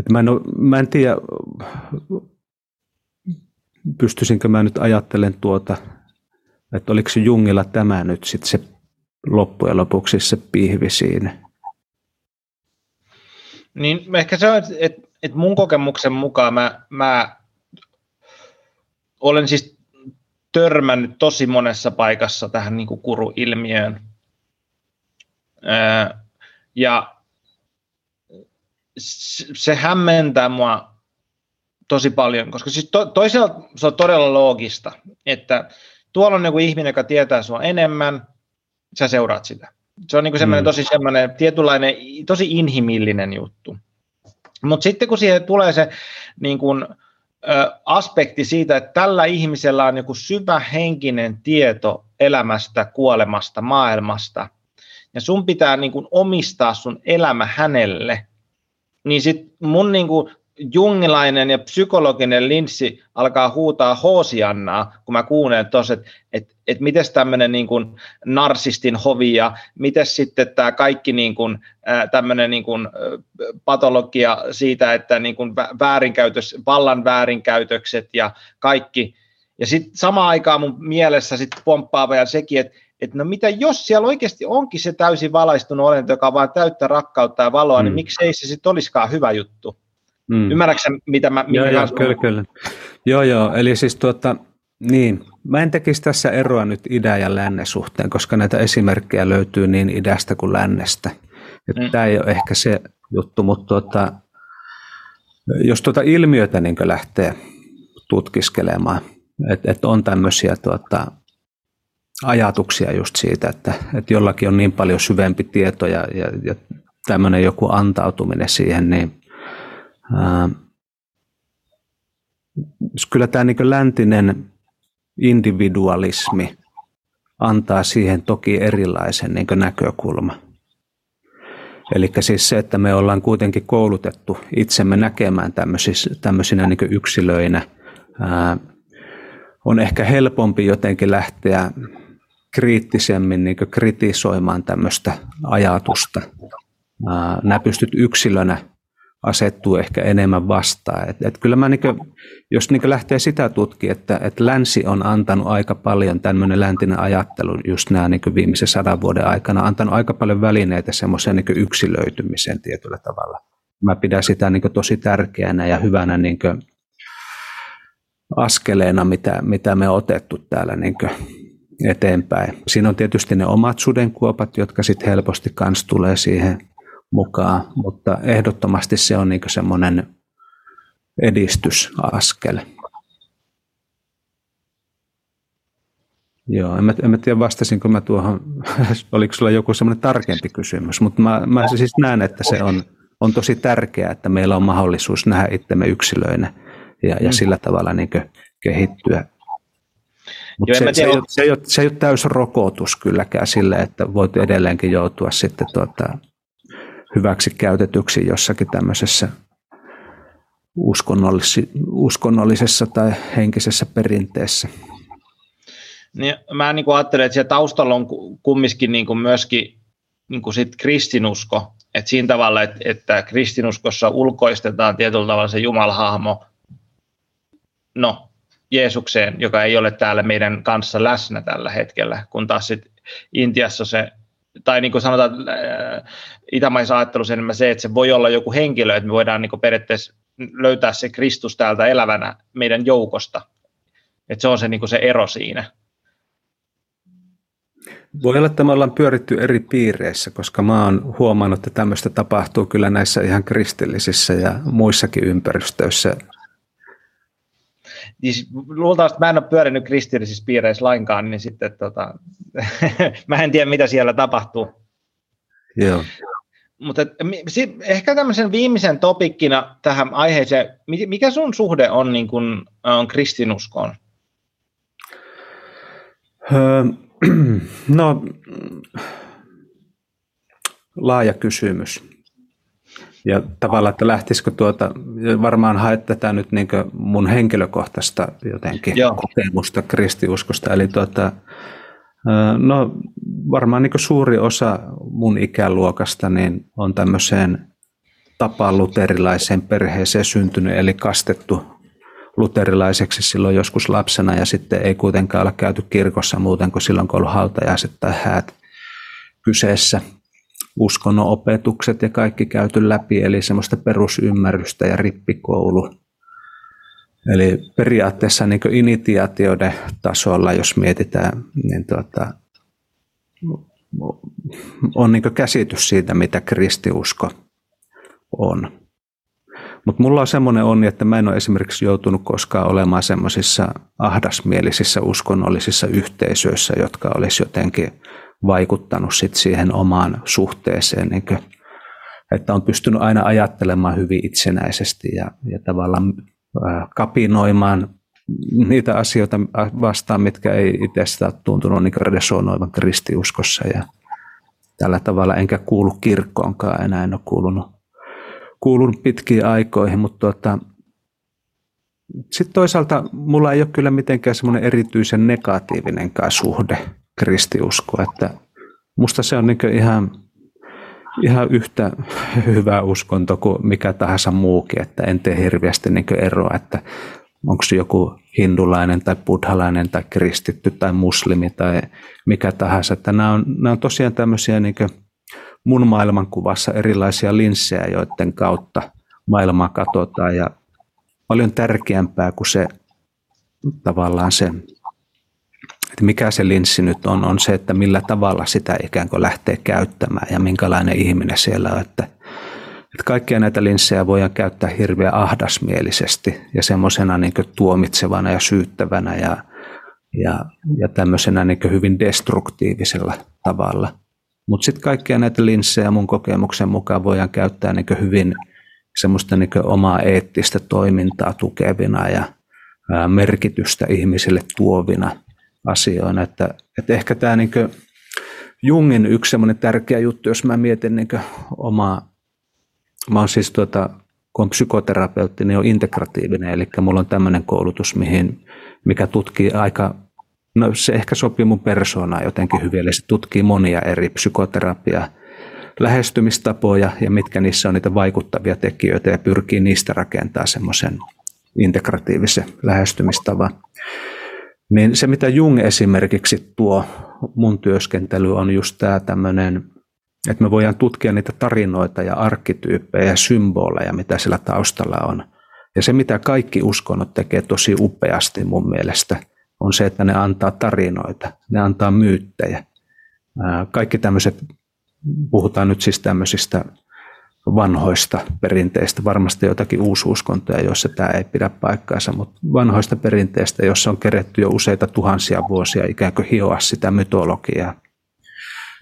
Että mä, en ole, mä en tiedä, pystyisinkö mä nyt ajattelen tuota, että oliko se Jungilla tämä nyt sitten se loppujen lopuksi se pihvi siinä? Niin ehkä se on, että et mun kokemuksen mukaan mä, mä olen siis törmännyt tosi monessa paikassa tähän niin kuru-ilmiöön. ja se hämmentää mua tosi paljon, koska siis to, toisaalta se on todella loogista, että tuolla on joku ihminen, joka tietää sinua enemmän, sä seuraat sitä. Se on niin semmoinen mm. tosi semmoinen tietynlainen, tosi inhimillinen juttu. Mutta sitten kun siihen tulee se niin kuin, ö, aspekti siitä, että tällä ihmisellä on joku syvä henkinen tieto elämästä, kuolemasta, maailmasta, ja sun pitää niin kuin, omistaa sun elämä hänelle, niin sit mun niin kuin, jungilainen ja psykologinen linssi alkaa huutaa hoosiannaa, kun mä kuulen tuossa, että et, et miten tämmöinen niin narsistin hovi ja miten sitten tämä kaikki niin kuin, tämmöinen niin kuin patologia siitä, että niin kuin väärinkäytös, vallan väärinkäytökset ja kaikki. Ja sitten samaan aikaan mun mielessä sitten pomppaa vielä sekin, että että no mitä jos siellä oikeasti onkin se täysin valaistunut olento, joka on vain täyttä rakkautta ja valoa, niin mm. niin miksei se sitten olisikaan hyvä juttu? Mm. Ymmärrätkö mitä mä... Joo, joo, kyllä, kyllä. Joo, joo, eli siis tuota, niin, mä en tekisi tässä eroa nyt idän ja lännen suhteen, koska näitä esimerkkejä löytyy niin idästä kuin lännestä. Mm. Tämä ei ole ehkä se juttu, mutta tuota, jos tuota ilmiötä niin lähtee tutkiskelemaan, että et on tämmöisiä tuota, ajatuksia just siitä, että, että jollakin on niin paljon syvempi tieto ja, ja, ja tämmöinen joku antautuminen siihen, niin ää, kyllä tämä niin läntinen individualismi antaa siihen toki erilaisen niin näkökulma. Eli siis se, että me ollaan kuitenkin koulutettu itsemme näkemään tämmöisinä niin yksilöinä, ää, on ehkä helpompi jotenkin lähteä kriittisemmin niin kritisoimaan tämmöistä ajatusta. Nämä pystyt yksilönä asettuu ehkä enemmän vastaan. Et, et kyllä mä niin kuin, jos niin lähtee sitä tutkia, että, että länsi on antanut aika paljon tämmöinen läntinen ajattelu just nämä niin viimeisen sadan vuoden aikana, antanut aika paljon välineitä semmoiseen niin yksilöitymiseen tietyllä tavalla. Mä pidän sitä niin tosi tärkeänä ja hyvänä niin askeleena, mitä, mitä me on otettu täällä niin eteenpäin. Siinä on tietysti ne omat sudenkuopat, jotka sitten helposti kans tulee siihen mukaan, mutta ehdottomasti se on niinku semmoinen edistysaskel. Joo, en mä, en mä tiedä vastasinko mä tuohon, oliko sulla joku semmoinen tarkempi kysymys, mutta mä, mä siis näen, että se on, on tosi tärkeää, että meillä on mahdollisuus nähdä itsemme yksilöinä ja, ja mm. sillä tavalla niin kehittyä mutta se, se, ei ole, se, ei ole, se ei ole täys rokotus kylläkään sille, että voit edelleenkin joutua sitten tuota, hyväksi käytetyksi jossakin tämmöisessä uskonnollis- uskonnollisessa tai henkisessä perinteessä. Niin, mä niin kuin ajattelen, että siellä taustalla on kumminkin niin kuin myöskin niin kuin sit kristinusko, että siinä tavalla, että, että kristinuskossa ulkoistetaan tietyllä tavalla se Jumalahahmo, no Jeesukseen, joka ei ole täällä meidän kanssa läsnä tällä hetkellä, kun taas sit Intiassa se, tai niin kuin sanotaan äh, itämaisessa ajattelussa enemmän se, että se voi olla joku henkilö, että me voidaan niin kuin periaatteessa löytää se Kristus täältä elävänä meidän joukosta. Että se on se, niin kuin se ero siinä. Voi olla, että me ollaan pyöritty eri piireissä, koska mä oon huomannut, että tämmöistä tapahtuu kyllä näissä ihan kristillisissä ja muissakin ympäristöissä siis luultavasti mä en ole pyörinyt kristillisissä piireissä lainkaan, niin sitten tota, mä en tiedä, mitä siellä tapahtuu. Joo. Mutta ehkä tämmöisen viimeisen topikkina tähän aiheeseen, mikä sun suhde on, niin kun, on kristinuskoon? Öö, no, laaja kysymys. Ja tavallaan, että lähtisikö tuota, varmaan haet tätä nyt niin mun henkilökohtaista jotenkin Joo. kokemusta kristiuskosta. Eli tuota, no varmaan niin suuri osa mun ikäluokasta niin on tämmöiseen tapaan luterilaiseen perheeseen syntynyt, eli kastettu luterilaiseksi silloin joskus lapsena ja sitten ei kuitenkaan ole käyty kirkossa muuten kuin silloin, kun on ollut hautajaiset tai häät kyseessä uskonnon opetukset ja kaikki käyty läpi, eli semmoista perusymmärrystä ja rippikoulu. Eli periaatteessa niin initiaatioiden tasolla, jos mietitään, niin tuota, on niin käsitys siitä, mitä kristiusko on. Mutta mulla on semmoinen onni, että mä en ole esimerkiksi joutunut koskaan olemaan semmoisissa ahdasmielisissä uskonnollisissa yhteisöissä, jotka olisi jotenkin vaikuttanut sit siihen omaan suhteeseen, niin kuin, että on pystynyt aina ajattelemaan hyvin itsenäisesti ja, ja tavallaan kapinoimaan niitä asioita vastaan, mitkä ei itsestä ole tuntunut niin resonoivan kristiuskossa ja tällä tavalla enkä kuulu kirkkoonkaan enää, en ole kuulunut, kuulun pitkiin aikoihin, mutta tuota, sitten toisaalta mulla ei ole kyllä mitenkään semmoinen erityisen negatiivinenkaan suhde kristiusko, että musta se on niin ihan, ihan yhtä hyvä uskonto kuin mikä tahansa muukin, että en tee hirveästi niin eroa, että onko se joku hindulainen tai buddhalainen tai kristitty tai muslimi tai mikä tahansa. Että nämä, on, nämä on tosiaan tämmöisiä niin mun maailmankuvassa erilaisia linssejä, joiden kautta maailmaa katsotaan ja paljon tärkeämpää kuin se tavallaan se, että mikä se linssi nyt on, on se, että millä tavalla sitä ikään kuin lähtee käyttämään ja minkälainen ihminen siellä on. Että, että kaikkia näitä linssejä voidaan käyttää hirveän ahdasmielisesti ja semmoisena niin tuomitsevana ja syyttävänä ja, ja, ja tämmöisenä niin hyvin destruktiivisella tavalla. Mutta sitten kaikkia näitä linssejä mun kokemuksen mukaan voidaan käyttää niin hyvin – semmoista niin omaa eettistä toimintaa tukevina ja merkitystä ihmisille tuovina asioina. Että, että ehkä tämä niin Jungin yksi semmoinen tärkeä juttu, jos mä mietin niin omaa, mä oon siis tuota, kun on psykoterapeutti, niin on integratiivinen, eli mulla on tämmöinen koulutus, mihin, mikä tutkii aika, no se ehkä sopii mun persoonaan jotenkin hyvin, eli se tutkii monia eri psykoterapiaa lähestymistapoja ja mitkä niissä on niitä vaikuttavia tekijöitä ja pyrkii niistä rakentamaan semmoisen integratiivisen lähestymistavan. Niin se, mitä Jung esimerkiksi tuo mun työskentely on just tämä tämmöinen, että me voidaan tutkia niitä tarinoita ja arkkityyppejä ja symboleja, mitä sillä taustalla on. Ja se, mitä kaikki uskonnot tekee tosi upeasti mun mielestä, on se, että ne antaa tarinoita, ne antaa myyttejä. Kaikki tämmöiset puhutaan nyt siis tämmöisistä vanhoista perinteistä, varmasti jotakin uusuuskontoja, joissa tämä ei pidä paikkaansa, mutta vanhoista perinteistä, joissa on keretty jo useita tuhansia vuosia ikään kuin hioa sitä mytologiaa,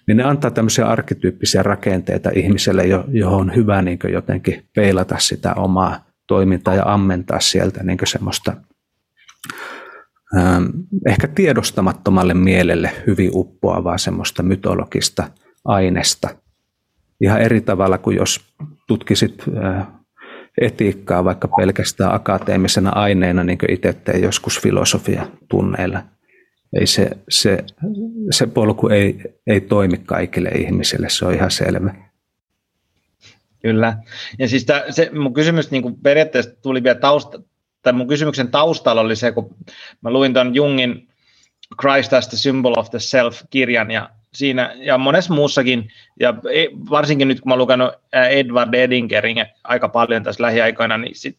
niin ne antaa tämmöisiä arkkityyppisiä rakenteita ihmiselle, johon on hyvä niin jotenkin peilata sitä omaa toimintaa ja ammentaa sieltä niin semmoista ähm, ehkä tiedostamattomalle mielelle hyvin uppoavaa semmoista mytologista – aineesta. Ihan eri tavalla kuin jos tutkisit etiikkaa vaikka pelkästään akateemisena aineena, niin kuin itse tein joskus filosofia tunneilla. Ei se, se, se polku ei, ei toimi kaikille ihmisille, se on ihan selvä. Kyllä. Ja siis tämä, se, mun kysymys niin kuin periaatteessa tuli vielä tausta, tai mun kysymyksen taustalla oli se, kun mä luin tuon Jungin Christ as the Symbol of the Self-kirjan, ja siinä ja monessa muussakin, ja e, varsinkin nyt kun mä olen lukenut Edward Edingerin aika paljon tässä lähiaikoina, niin sit,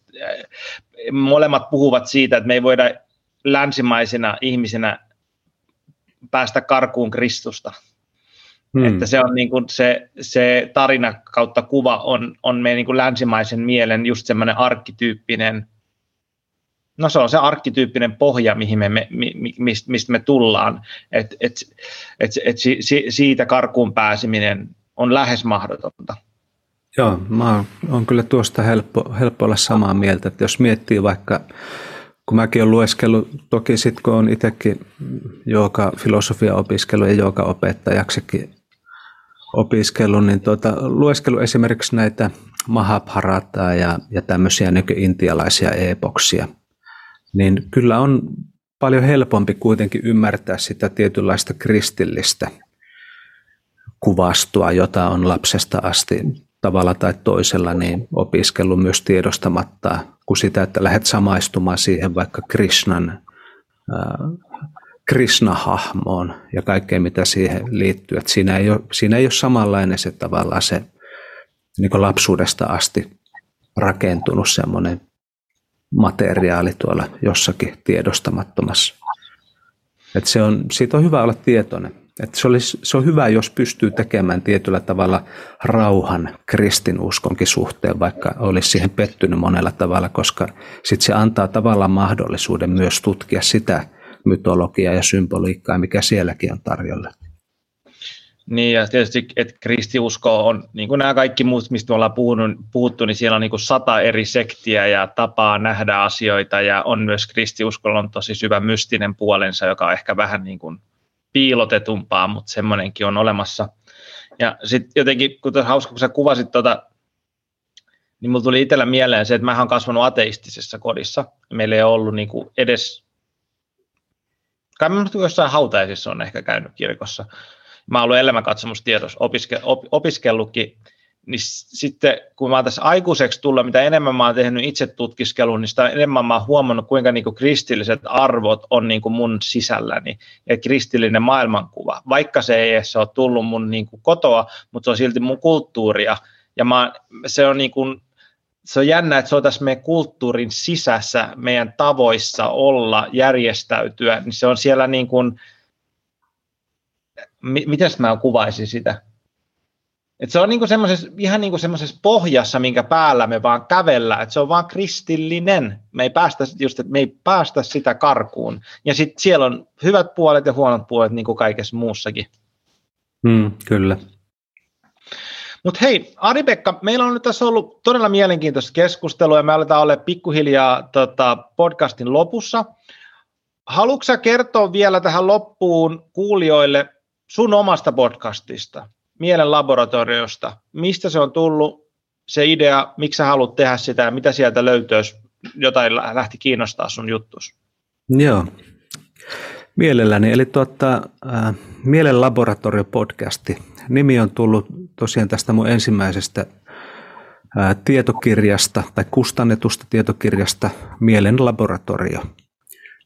molemmat puhuvat siitä, että me ei voida länsimaisina ihmisinä päästä karkuun Kristusta. Hmm. Että se on niin kuin se, se tarina kautta kuva on, on meidän niin kuin länsimaisen mielen just semmoinen arkkityyppinen No se on se arkkityyppinen pohja, mihin me, me, mistä, mistä me tullaan. Et, et, et, et si, si, siitä karkuun pääseminen on lähes mahdotonta. Joo, mä oon kyllä tuosta helppo, helppo olla samaa mieltä, että jos miettii vaikka, kun mäkin olen lueskellut, toki sitten kun on itsekin joka filosofia opiskellut ja joka opettajaksikin opiskellut, niin tuota, lueskellut esimerkiksi näitä Mahabharataa ja, ja tämmöisiä nykyintialaisia epoksia – niin kyllä on paljon helpompi kuitenkin ymmärtää sitä tietynlaista kristillistä kuvastoa, jota on lapsesta asti tavalla tai toisella niin opiskellut myös tiedostamatta, kuin sitä, että lähdet samaistumaan siihen vaikka Krishnan, äh, Krishna-hahmoon ja kaikkeen, mitä siihen liittyy. Että siinä, ei ole, siinä ei ole samanlainen se tavallaan se niin lapsuudesta asti rakentunut semmoinen materiaali tuolla jossakin tiedostamattomassa. Et se on, siitä on hyvä olla tietoinen. Et se, olisi, se on hyvä, jos pystyy tekemään tietyllä tavalla rauhan kristinuskonkin suhteen, vaikka olisi siihen pettynyt monella tavalla, koska sitten se antaa tavallaan mahdollisuuden myös tutkia sitä mytologiaa ja symboliikkaa, mikä sielläkin on tarjolla. Niin ja tietysti, että kristiusko on, niin kuin nämä kaikki muut, mistä me ollaan puhunut, puhuttu, niin siellä on niin kuin sata eri sektiä ja tapaa nähdä asioita ja on myös kristiuskolla on tosi syvä mystinen puolensa, joka on ehkä vähän niin kuin piilotetumpaa, mutta semmoinenkin on olemassa. Ja sitten jotenkin, kun hauska, kun sä kuvasit tuota niin mulla tuli itsellä mieleen se, että mä oon kasvanut ateistisessa kodissa. Meillä ei ollut niin kuin edes, kai mä jossain hautaisissa on ehkä käynyt kirkossa. Mä oon ollut elämänkatsomustietossa opiske, op, opiskellutkin niin sitten kun mä oon tässä aikuiseksi tulla, mitä enemmän mä oon tehnyt itse tutkiskelun, niin sitä enemmän mä oon huomannut, kuinka niin kuin kristilliset arvot on niin kuin mun sisälläni ja kristillinen maailmankuva. Vaikka se ei edes ole tullut mun niin kuin kotoa, mutta se on silti mun kulttuuria. Ja mä, se on niin kuin, se on jännä, että se on tässä meidän kulttuurin sisässä, meidän tavoissa olla, järjestäytyä, niin se on siellä niin miten mä kuvaisin sitä? Et se on niinku ihan niin kuin semmoisessa pohjassa, minkä päällä me vaan kävellä, että se on vaan kristillinen. Me ei päästä, just, me ei päästä sitä karkuun. Ja sitten siellä on hyvät puolet ja huonot puolet, niin kuin kaikessa muussakin. Mm, kyllä. Mutta hei, Ari-Pekka, meillä on nyt tässä ollut todella mielenkiintoista keskustelua ja me aletaan olla pikkuhiljaa tota, podcastin lopussa. Haluatko kertoa vielä tähän loppuun kuulijoille sun omasta podcastista? mielen laboratoriosta, mistä se on tullut, se idea, miksi sä haluat tehdä sitä mitä sieltä löytyy, jos jotain lähti kiinnostaa sun juttus? Joo, mielelläni. Eli tuota, äh, Mielen laboratorio-podcasti. Nimi on tullut tosiaan tästä mun ensimmäisestä äh, tietokirjasta tai kustannetusta tietokirjasta Mielen laboratorio,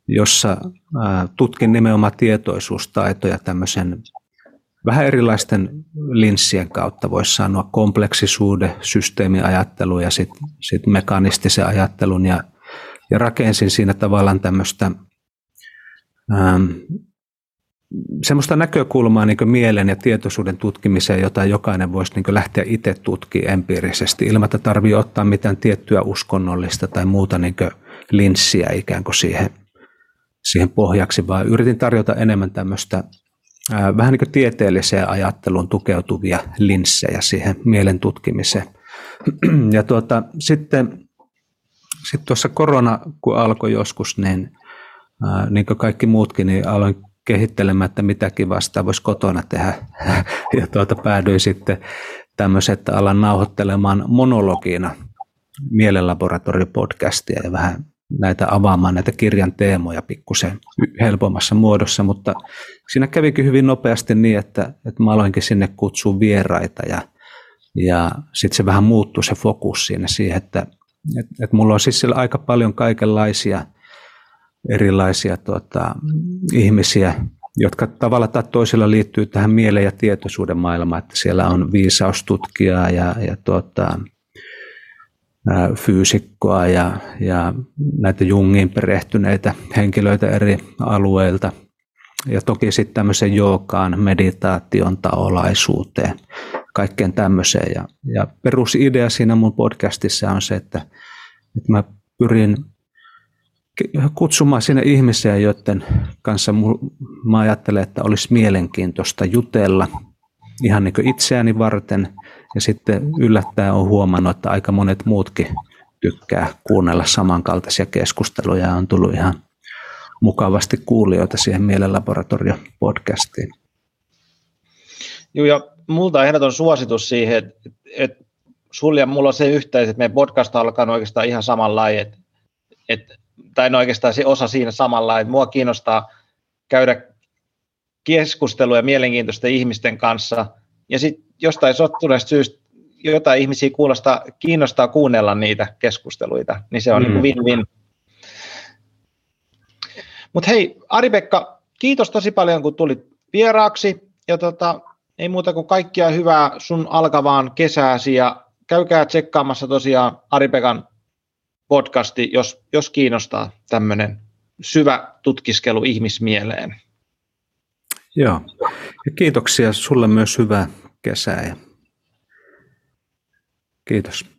jossa äh, tutkin nimenomaan tietoisuustaitoja tämmöisen vähän erilaisten linssien kautta voisi sanoa. Kompleksisuuden, systeemiajattelu ja sitten sit mekanistisen ajattelun. Ja, ja rakensin siinä tavallaan tämmöistä ähm, semmoista näkökulmaa niin mielen ja tietoisuuden tutkimiseen, jota jokainen voisi niin lähteä itse tutkimaan empiirisesti. Ilman, että tarvii ottaa mitään tiettyä uskonnollista tai muuta niin linssiä ikään kuin siihen, siihen pohjaksi, vaan yritin tarjota enemmän tämmöistä vähän niin kuin tieteelliseen ajatteluun tukeutuvia linssejä siihen mielen tutkimiseen. Ja tuota, sitten, sitten tuossa korona, kun alkoi joskus, niin, niin kuin kaikki muutkin, niin aloin kehittelemään, että mitäkin vastaan voisi kotona tehdä. Ja tuota, päädyin sitten tämmöisen, että alan nauhoittelemaan monologiina mielenlaboratoriopodcastia ja vähän näitä avaamaan näitä kirjan teemoja pikkusen helpommassa muodossa, mutta siinä kävikin hyvin nopeasti niin, että, että mä aloinkin sinne kutsua vieraita ja, ja sitten se vähän muuttui se fokus siinä siihen, että, että, että mulla on siis siellä aika paljon kaikenlaisia erilaisia tuota, ihmisiä, jotka tavalla tai toisella liittyy tähän mieleen ja tietoisuuden maailmaan, että siellä on viisaustutkijaa ja, ja tuota, fyysikkoa ja, ja näitä Jungiin perehtyneitä henkilöitä eri alueilta. Ja toki sitten tämmöisen jookaan, meditaation, taolaisuuteen, kaikkeen tämmöiseen. Ja, ja perusidea siinä mun podcastissa on se, että, että mä pyrin kutsumaan sinne ihmisiä, joiden kanssa mä ajattelen, että olisi mielenkiintoista jutella ihan niin itseäni varten – ja sitten yllättäen on huomannut, että aika monet muutkin tykkää kuunnella samankaltaisia keskusteluja ja on tullut ihan mukavasti kuulijoita siihen Mielenlaboratorio-podcastiin. Joo, ja multa ehdoton suositus siihen, että, että sulla ja mulla on se yhteys, että meidän podcast on alkanut oikeastaan ihan samanlainen, että, että, tai no oikeastaan se osa siinä samalla, että mua kiinnostaa käydä keskustelua mielenkiintoisten ihmisten kanssa, ja sitten jostain sattuneesta syystä jotain ihmisiä kuulostaa, kiinnostaa kuunnella niitä keskusteluita, niin se on niin mm. niin win-win. Mutta hei, Ari-Pekka, kiitos tosi paljon, kun tulit vieraaksi, ja tota, ei muuta kuin kaikkia hyvää sun alkavaan kesääsi, ja käykää tsekkaamassa tosiaan Ari-Pekan podcasti, jos, jos kiinnostaa tämmöinen syvä tutkiskelu ihmismieleen. Joo, ja kiitoksia sulle myös hyvää kesää. Kiitos.